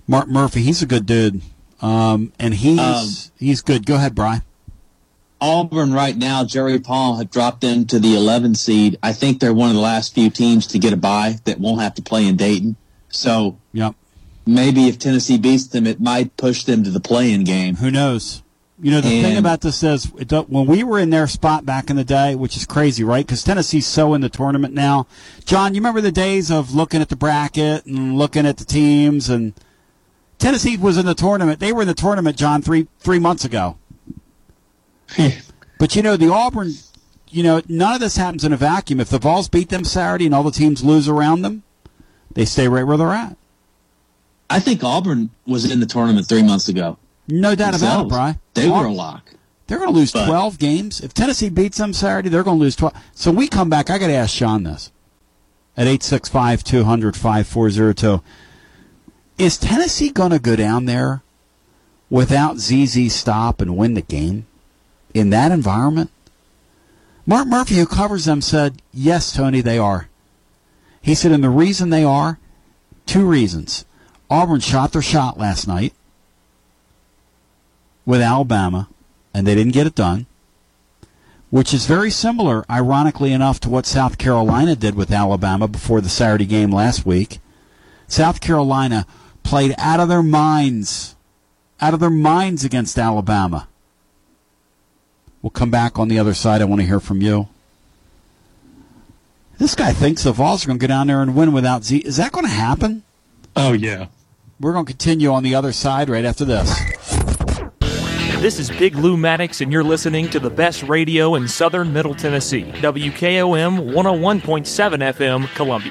Mark Murphy. He's a good dude, um, and he's Um, he's good. Go ahead, Bry. Auburn right now, Jerry Palm had dropped them to the 11 seed. I think they're one of the last few teams to get a bye that won't have to play in Dayton. So Yep. Maybe if Tennessee beats them, it might push them to the play-in game. Who knows? You know, the thing about this is, when we were in their spot back in the day, which is crazy, right? Because Tennessee's so in the tournament now. John, you remember the days of looking at the bracket and looking at the teams, and Tennessee was in the tournament. They were in the tournament, John, three three months ago. [LAUGHS] but you know, the Auburn, you know, none of this happens in a vacuum. If the Vols beat them Saturday and all the teams lose around them, they stay right where they're at. I think Auburn was in the tournament three months ago. No doubt about it, Themselves. Bry. They were a lock. They're going to lose But- 12 games. If Tennessee beats them Saturday, they're going to lose 12. So we come back, I got to ask Sean this at 865 200 5402. Is Tennessee going to go down there without ZZ stop and win the game in that environment? Mark Murphy, who covers them, said, Yes, Tony, they are. He said, and the reason they are, two reasons. Auburn shot their shot last night with Alabama, and they didn't get it done, which is very similar, ironically enough, to what South Carolina did with Alabama before the Saturday game last week. South Carolina played out of their minds, out of their minds against Alabama. We'll come back on the other side. I want to hear from you. This guy thinks the Vols are going to go down there and win without Z. Is that going to happen? Oh, yeah. We're going to continue on the other side right after this. This is Big Lou Maddox, and you're listening to the best radio in southern Middle Tennessee. WKOM 101.7 FM, Columbia.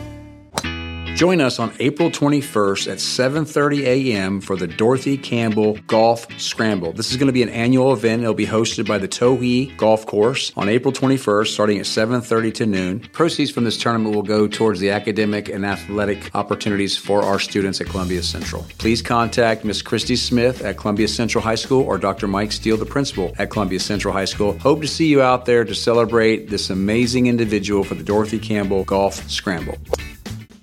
Join us on April 21st at 7:30 a.m. for the Dorothy Campbell Golf Scramble. This is going to be an annual event. It'll be hosted by the Towhee Golf Course on April 21st, starting at 7:30 to noon. Proceeds from this tournament will go towards the academic and athletic opportunities for our students at Columbia Central. Please contact Miss Christy Smith at Columbia Central High School or Dr. Mike Steele, the principal at Columbia Central High School. Hope to see you out there to celebrate this amazing individual for the Dorothy Campbell Golf Scramble.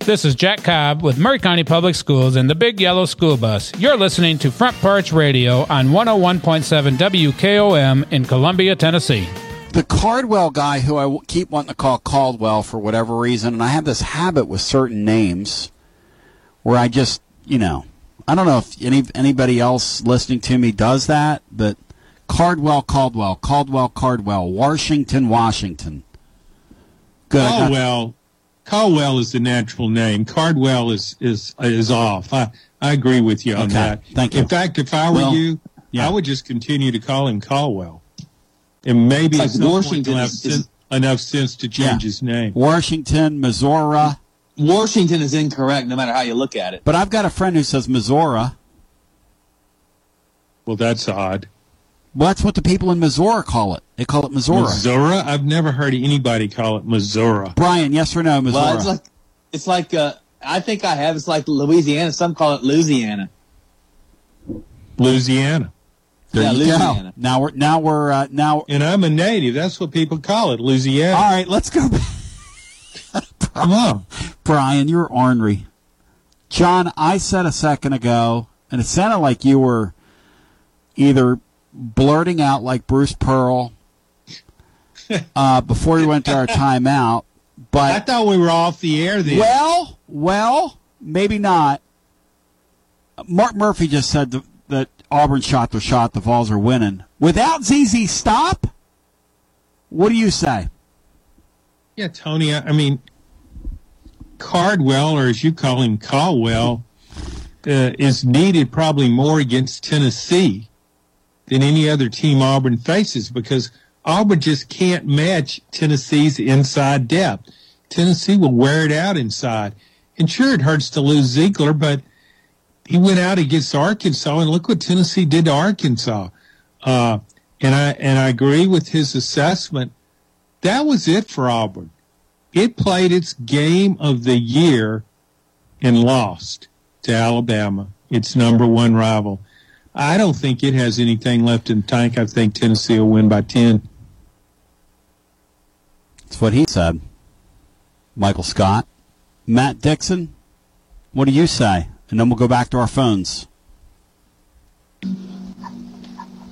This is Jack Cobb with Maury County Public Schools and the Big Yellow School Bus. You're listening to Front Porch Radio on 101.7 WKOM in Columbia, Tennessee. The Cardwell guy who I keep wanting to call Caldwell for whatever reason, and I have this habit with certain names where I just, you know, I don't know if any anybody else listening to me does that, but Cardwell, Caldwell, Caldwell, Cardwell, Washington, Washington. Good. I got- Caldwell, Caldwell is the natural name. Cardwell is is is off. I I agree with you on Okay, that. thank you. In fact, if I were Well, you, I would just continue to call him Caldwell, and maybe like at some point Washington he'll have is- is- sen- enough sense to change his name. Washington, Missouri. Washington is incorrect no matter how you look at it. But I've got a friend who says Missouri. Well, that's odd. Well, that's what the people in Missouri call it. They call it Missouri. Missouri? I've never heard anybody call it Missouri. Brian, yes or no, Missouri? Well, it's like it's like uh, I think I have. It's like Louisiana. Some call it Louisiana. Louisiana. there yeah, you Louisiana. go. Now we're now we're uh, now. And I'm a native. That's what people call it, Louisiana. All right, let's go. Come on. Brian, you're ornery. John, I said a second ago, and it sounded like you were either blurting out like Bruce Pearl uh, before we went to our [LAUGHS] timeout. But I thought we were off the air then. Well, well, maybe not. Mark Murphy just said th- that Auburn shot their shot. The Vols are winning without ZZ Stop. What do you say? Yeah, Tony. I I mean, Cardwell, or as you call him, Caldwell, uh, is needed probably more against Tennessee than any other team Auburn faces because Auburn just can't match Tennessee's inside depth. Tennessee will wear it out inside. And sure, it hurts to lose Zeigler, but he went out against Arkansas, and look what Tennessee did to Arkansas. Uh, and I and I agree with his assessment. That was it for Auburn. It played its game of the year and lost to Alabama, its number one rival. I don't think it has anything left in the tank. I think Tennessee will win by 10. That's what he said. Michael Scott. Matt Dixon, what do you say? And then we'll go back to our phones.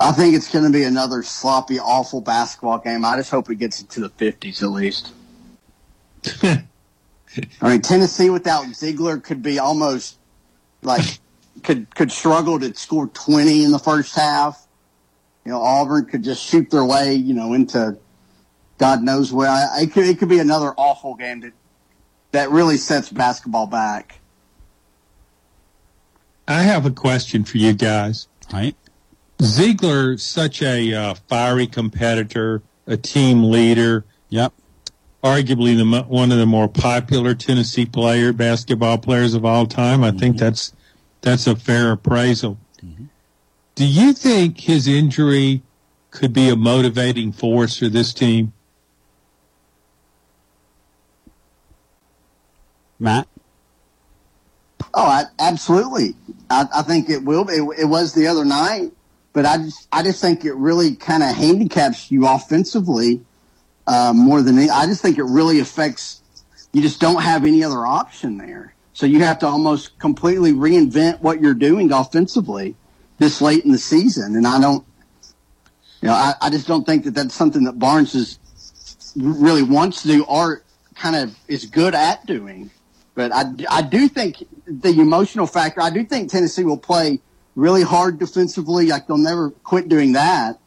I think it's going to be another sloppy, awful basketball game. I just hope it gets into the 50s at least. [LAUGHS] I mean, Tennessee without Zeigler could be almost like could could struggle to score 20 in the first half. You know, Auburn could just shoot their way, you know, into God knows where. I, it could it could be another awful game that that really sets basketball back. I have a question for you guys. Right. Zeigler, such a uh, fiery competitor, a team leader. Yep. Arguably the one of the more popular Tennessee player basketball players of all time. I think that's that's a fair appraisal. Do you think his injury could be a motivating force for this team? Matt? Oh, I, absolutely. I, I think it will. Be. It, it was the other night, but I just I just think it really kind of handicaps you offensively uh, more than any, I just think it really affects. You just don't have any other option there, so you have to almost completely reinvent what you're doing offensively this late in the season. And I don't, you know, I, I just don't think that that's something that Barnes is really wants to do or kind of is good at doing. But I, I do think the emotional factor. I do think Tennessee will play really hard defensively. Like they'll never quit doing that.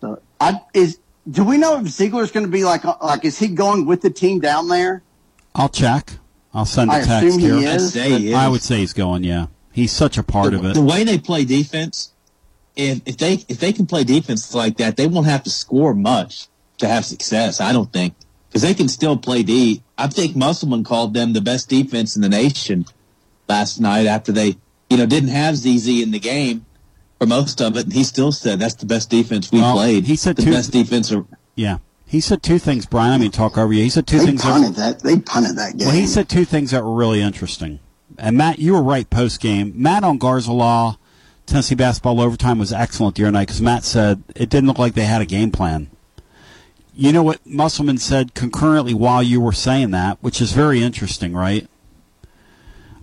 So I is. Do we know if Zeigler's going to be like like is he going with the team down there? I'll check. I'll send a I text assume he here. is, I'd say he I would say he's going. Yeah, he's such a part the, of it. The way they play defense, if if they if they can play defense like that, they won't have to score much to have success. I don't think because they can still play D. I think Musselman called them the best defense in the nation last night after they you know didn't have ZZ in the game for most of it, and he still said that's the best defense we Well, played. he said the two- best defense. Are, Yeah, he said two things, Brian. I mean, talk over you. He said two They things. punted that. They punted that game. Well, he said two things that were really interesting. And Matt, you were right post game. Matt on Garza Law, Tennessee basketball overtime was excellent the other night because Matt said it didn't look like they had a game plan. You know what Musselman said concurrently while you were saying that, which is very interesting, right?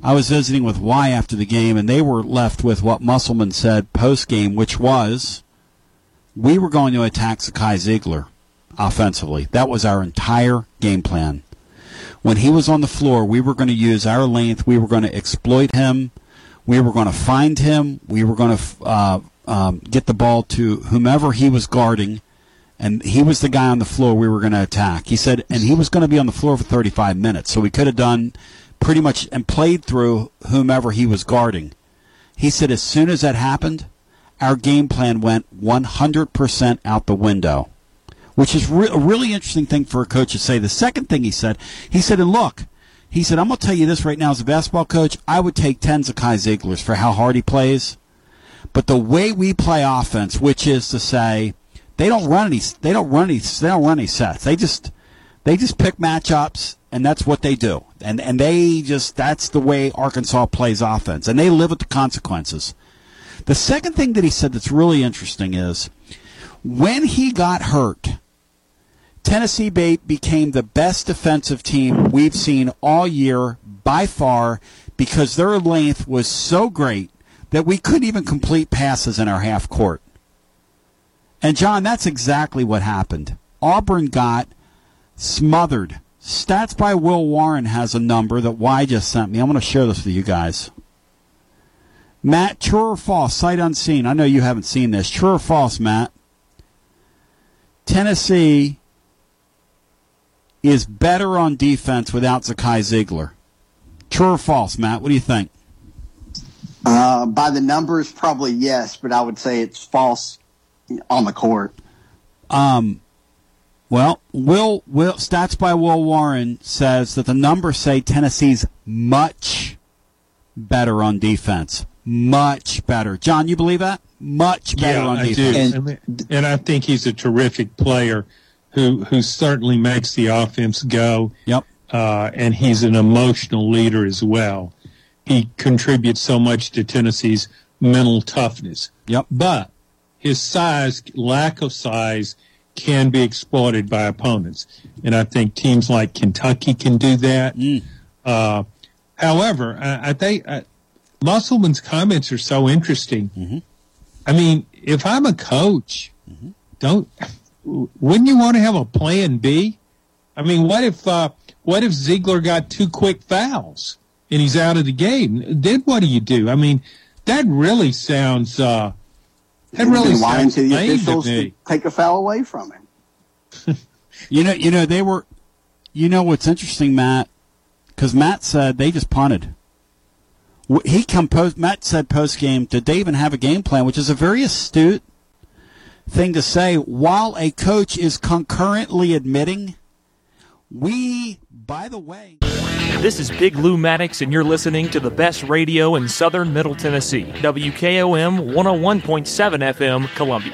I was visiting with Y after the game, and they were left with what Musselman said post game, which was we were going to attack Zakai Zeigler offensively. That was our entire game plan when he was on the floor, we were going to use our length. We were going to exploit him. We were going to find him. We were going to uh, um, get the ball to whomever he was guarding, and he was the guy on the floor we were going to attack. He said, and he was going to be on the floor for 35 minutes, so we could have done pretty much and played through whomever he was guarding. He said, as soon as that happened, our game plan went 100% out the window which is re- a really interesting thing for a coach to say. The second thing he said, he said, and look, he said, I'm going to tell you this right now as a basketball coach, I would take 10 Zakai Zeiglers for how hard he plays. But the way we play offense, which is to say, they don't run any, they don't run any, they don't run any sets. They just, they just pick matchups, and that's what they do. And and they just, that's the way Arkansas plays offense, and they live with the consequences. The second thing that he said that's really interesting is when he got hurt, Tennessee Bay became the best defensive team we've seen all year by far because their length was so great that we couldn't even complete passes in our half court. And John, that's exactly what happened. Auburn got smothered. Stats by Will Warren has a number that Y just sent me. I'm going to share this with you guys. Matt, true or false? Sight unseen. I know you haven't seen this. True or false, Matt? Tennessee is better on defense without Zakai Zeigler. True or false, Matt? What do you think? Uh, by the numbers, probably yes, but I would say it's false on the court. Um, well, Will Will stats by Will Warren says that the numbers say Tennessee's much better on defense. Much better. John, you believe that? Much better yeah, on I defense. do. And, and I think he's a terrific player who who certainly makes the offense go. Yep. Uh, and he's an emotional leader as well. He contributes so much to Tennessee's mental toughness. Yep. But his size, lack of size, can be exploited by opponents, and I think teams like Kentucky can do that. Mm. Uh, however, I, I think uh, Musselman's comments are so interesting. Mm-hmm. I mean, if I'm a coach, Mm-hmm. don't wouldn't you want to have a plan B? I mean, what if uh, what if Zeigler got two quick fouls and he's out of the game? Then what do you do? I mean, that really sounds uh, that really Been lying sounds to the officials to to take a foul away from him. [LAUGHS] You know, you know they were. You know what's interesting, Matt? Because Matt said they just punted. He composed. Matt said post game, did they even have a game plan? Which is a very astute thing to say. While a coach is concurrently admitting, we, by the way. This is Big Lou Maddox, and you're listening to the best radio in southern Middle Tennessee. WKOM 101.7 FM, Columbia.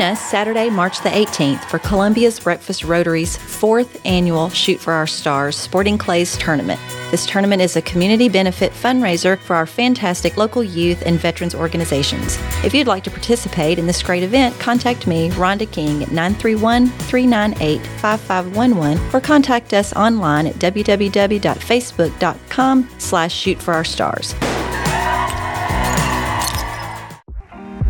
Join us Saturday, March the 18th for Columbia's Breakfast Rotary's fourth annual Shoot for Our Stars Sporting Clays Tournament. This tournament is a community benefit fundraiser for our fantastic local youth and veterans organizations. If you'd like to participate in this great event, contact me, Rhonda King, at 931 398 5511 or contact us online at www.facebook.com slash shoot for our stars.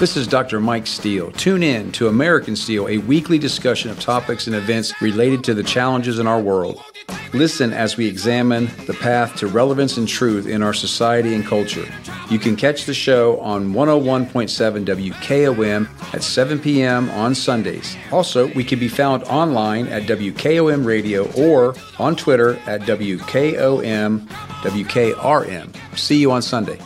This is Dr. Mike Steele. Tune in to American Steel, a weekly discussion of topics and events related to the challenges in our world. Listen as we examine the path to relevance and truth in our society and culture. You can catch the show on 101.7 WKOM at 7 p.m. on Sundays. Also, we can be found online at WKOM Radio or on Twitter at WKOM WKRM. See you on Sunday.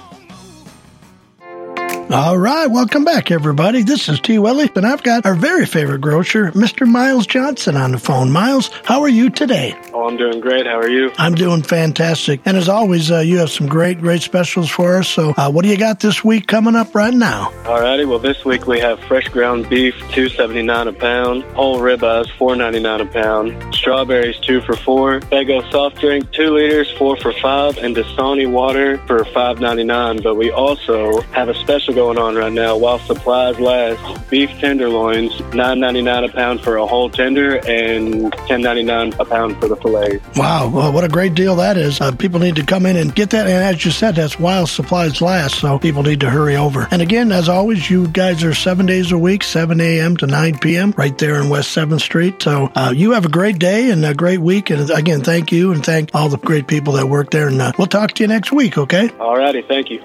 All right, welcome back, everybody. This is T. Welly, and I've got our very favorite grocer, Mr. Miles Johnson, on the phone. Miles, how are you today? Oh, I'm doing great. How are you? I'm doing fantastic. And as always, uh, you have some great, great specials for us. So, uh, what do you got this week coming up right now? All righty. Well, this week we have fresh ground beef, two seventy nine a pound. Whole ribeyes, four ninety nine a pound. Strawberries, two for four. Faygo soft drink, two liters, four for five, and Dasani water for five ninety nine. But we also have a special going on right now while supplies last. Beef tenderloins, nine ninety nine a pound for a whole tender, and ten ninety nine a pound for the fillet. Wow, well, what a great deal that is. Uh, people need to come in and get that. And as you said, that's while supplies last, so people need to hurry over. And again, as always, you guys are seven days a week, 7 a.m. to 9 p.m., right there in West 7th Street. So uh, you have a great day and a great week. And again, thank you and thank all the great people that work there. And uh, we'll talk to you next week, okay? All righty, thank you.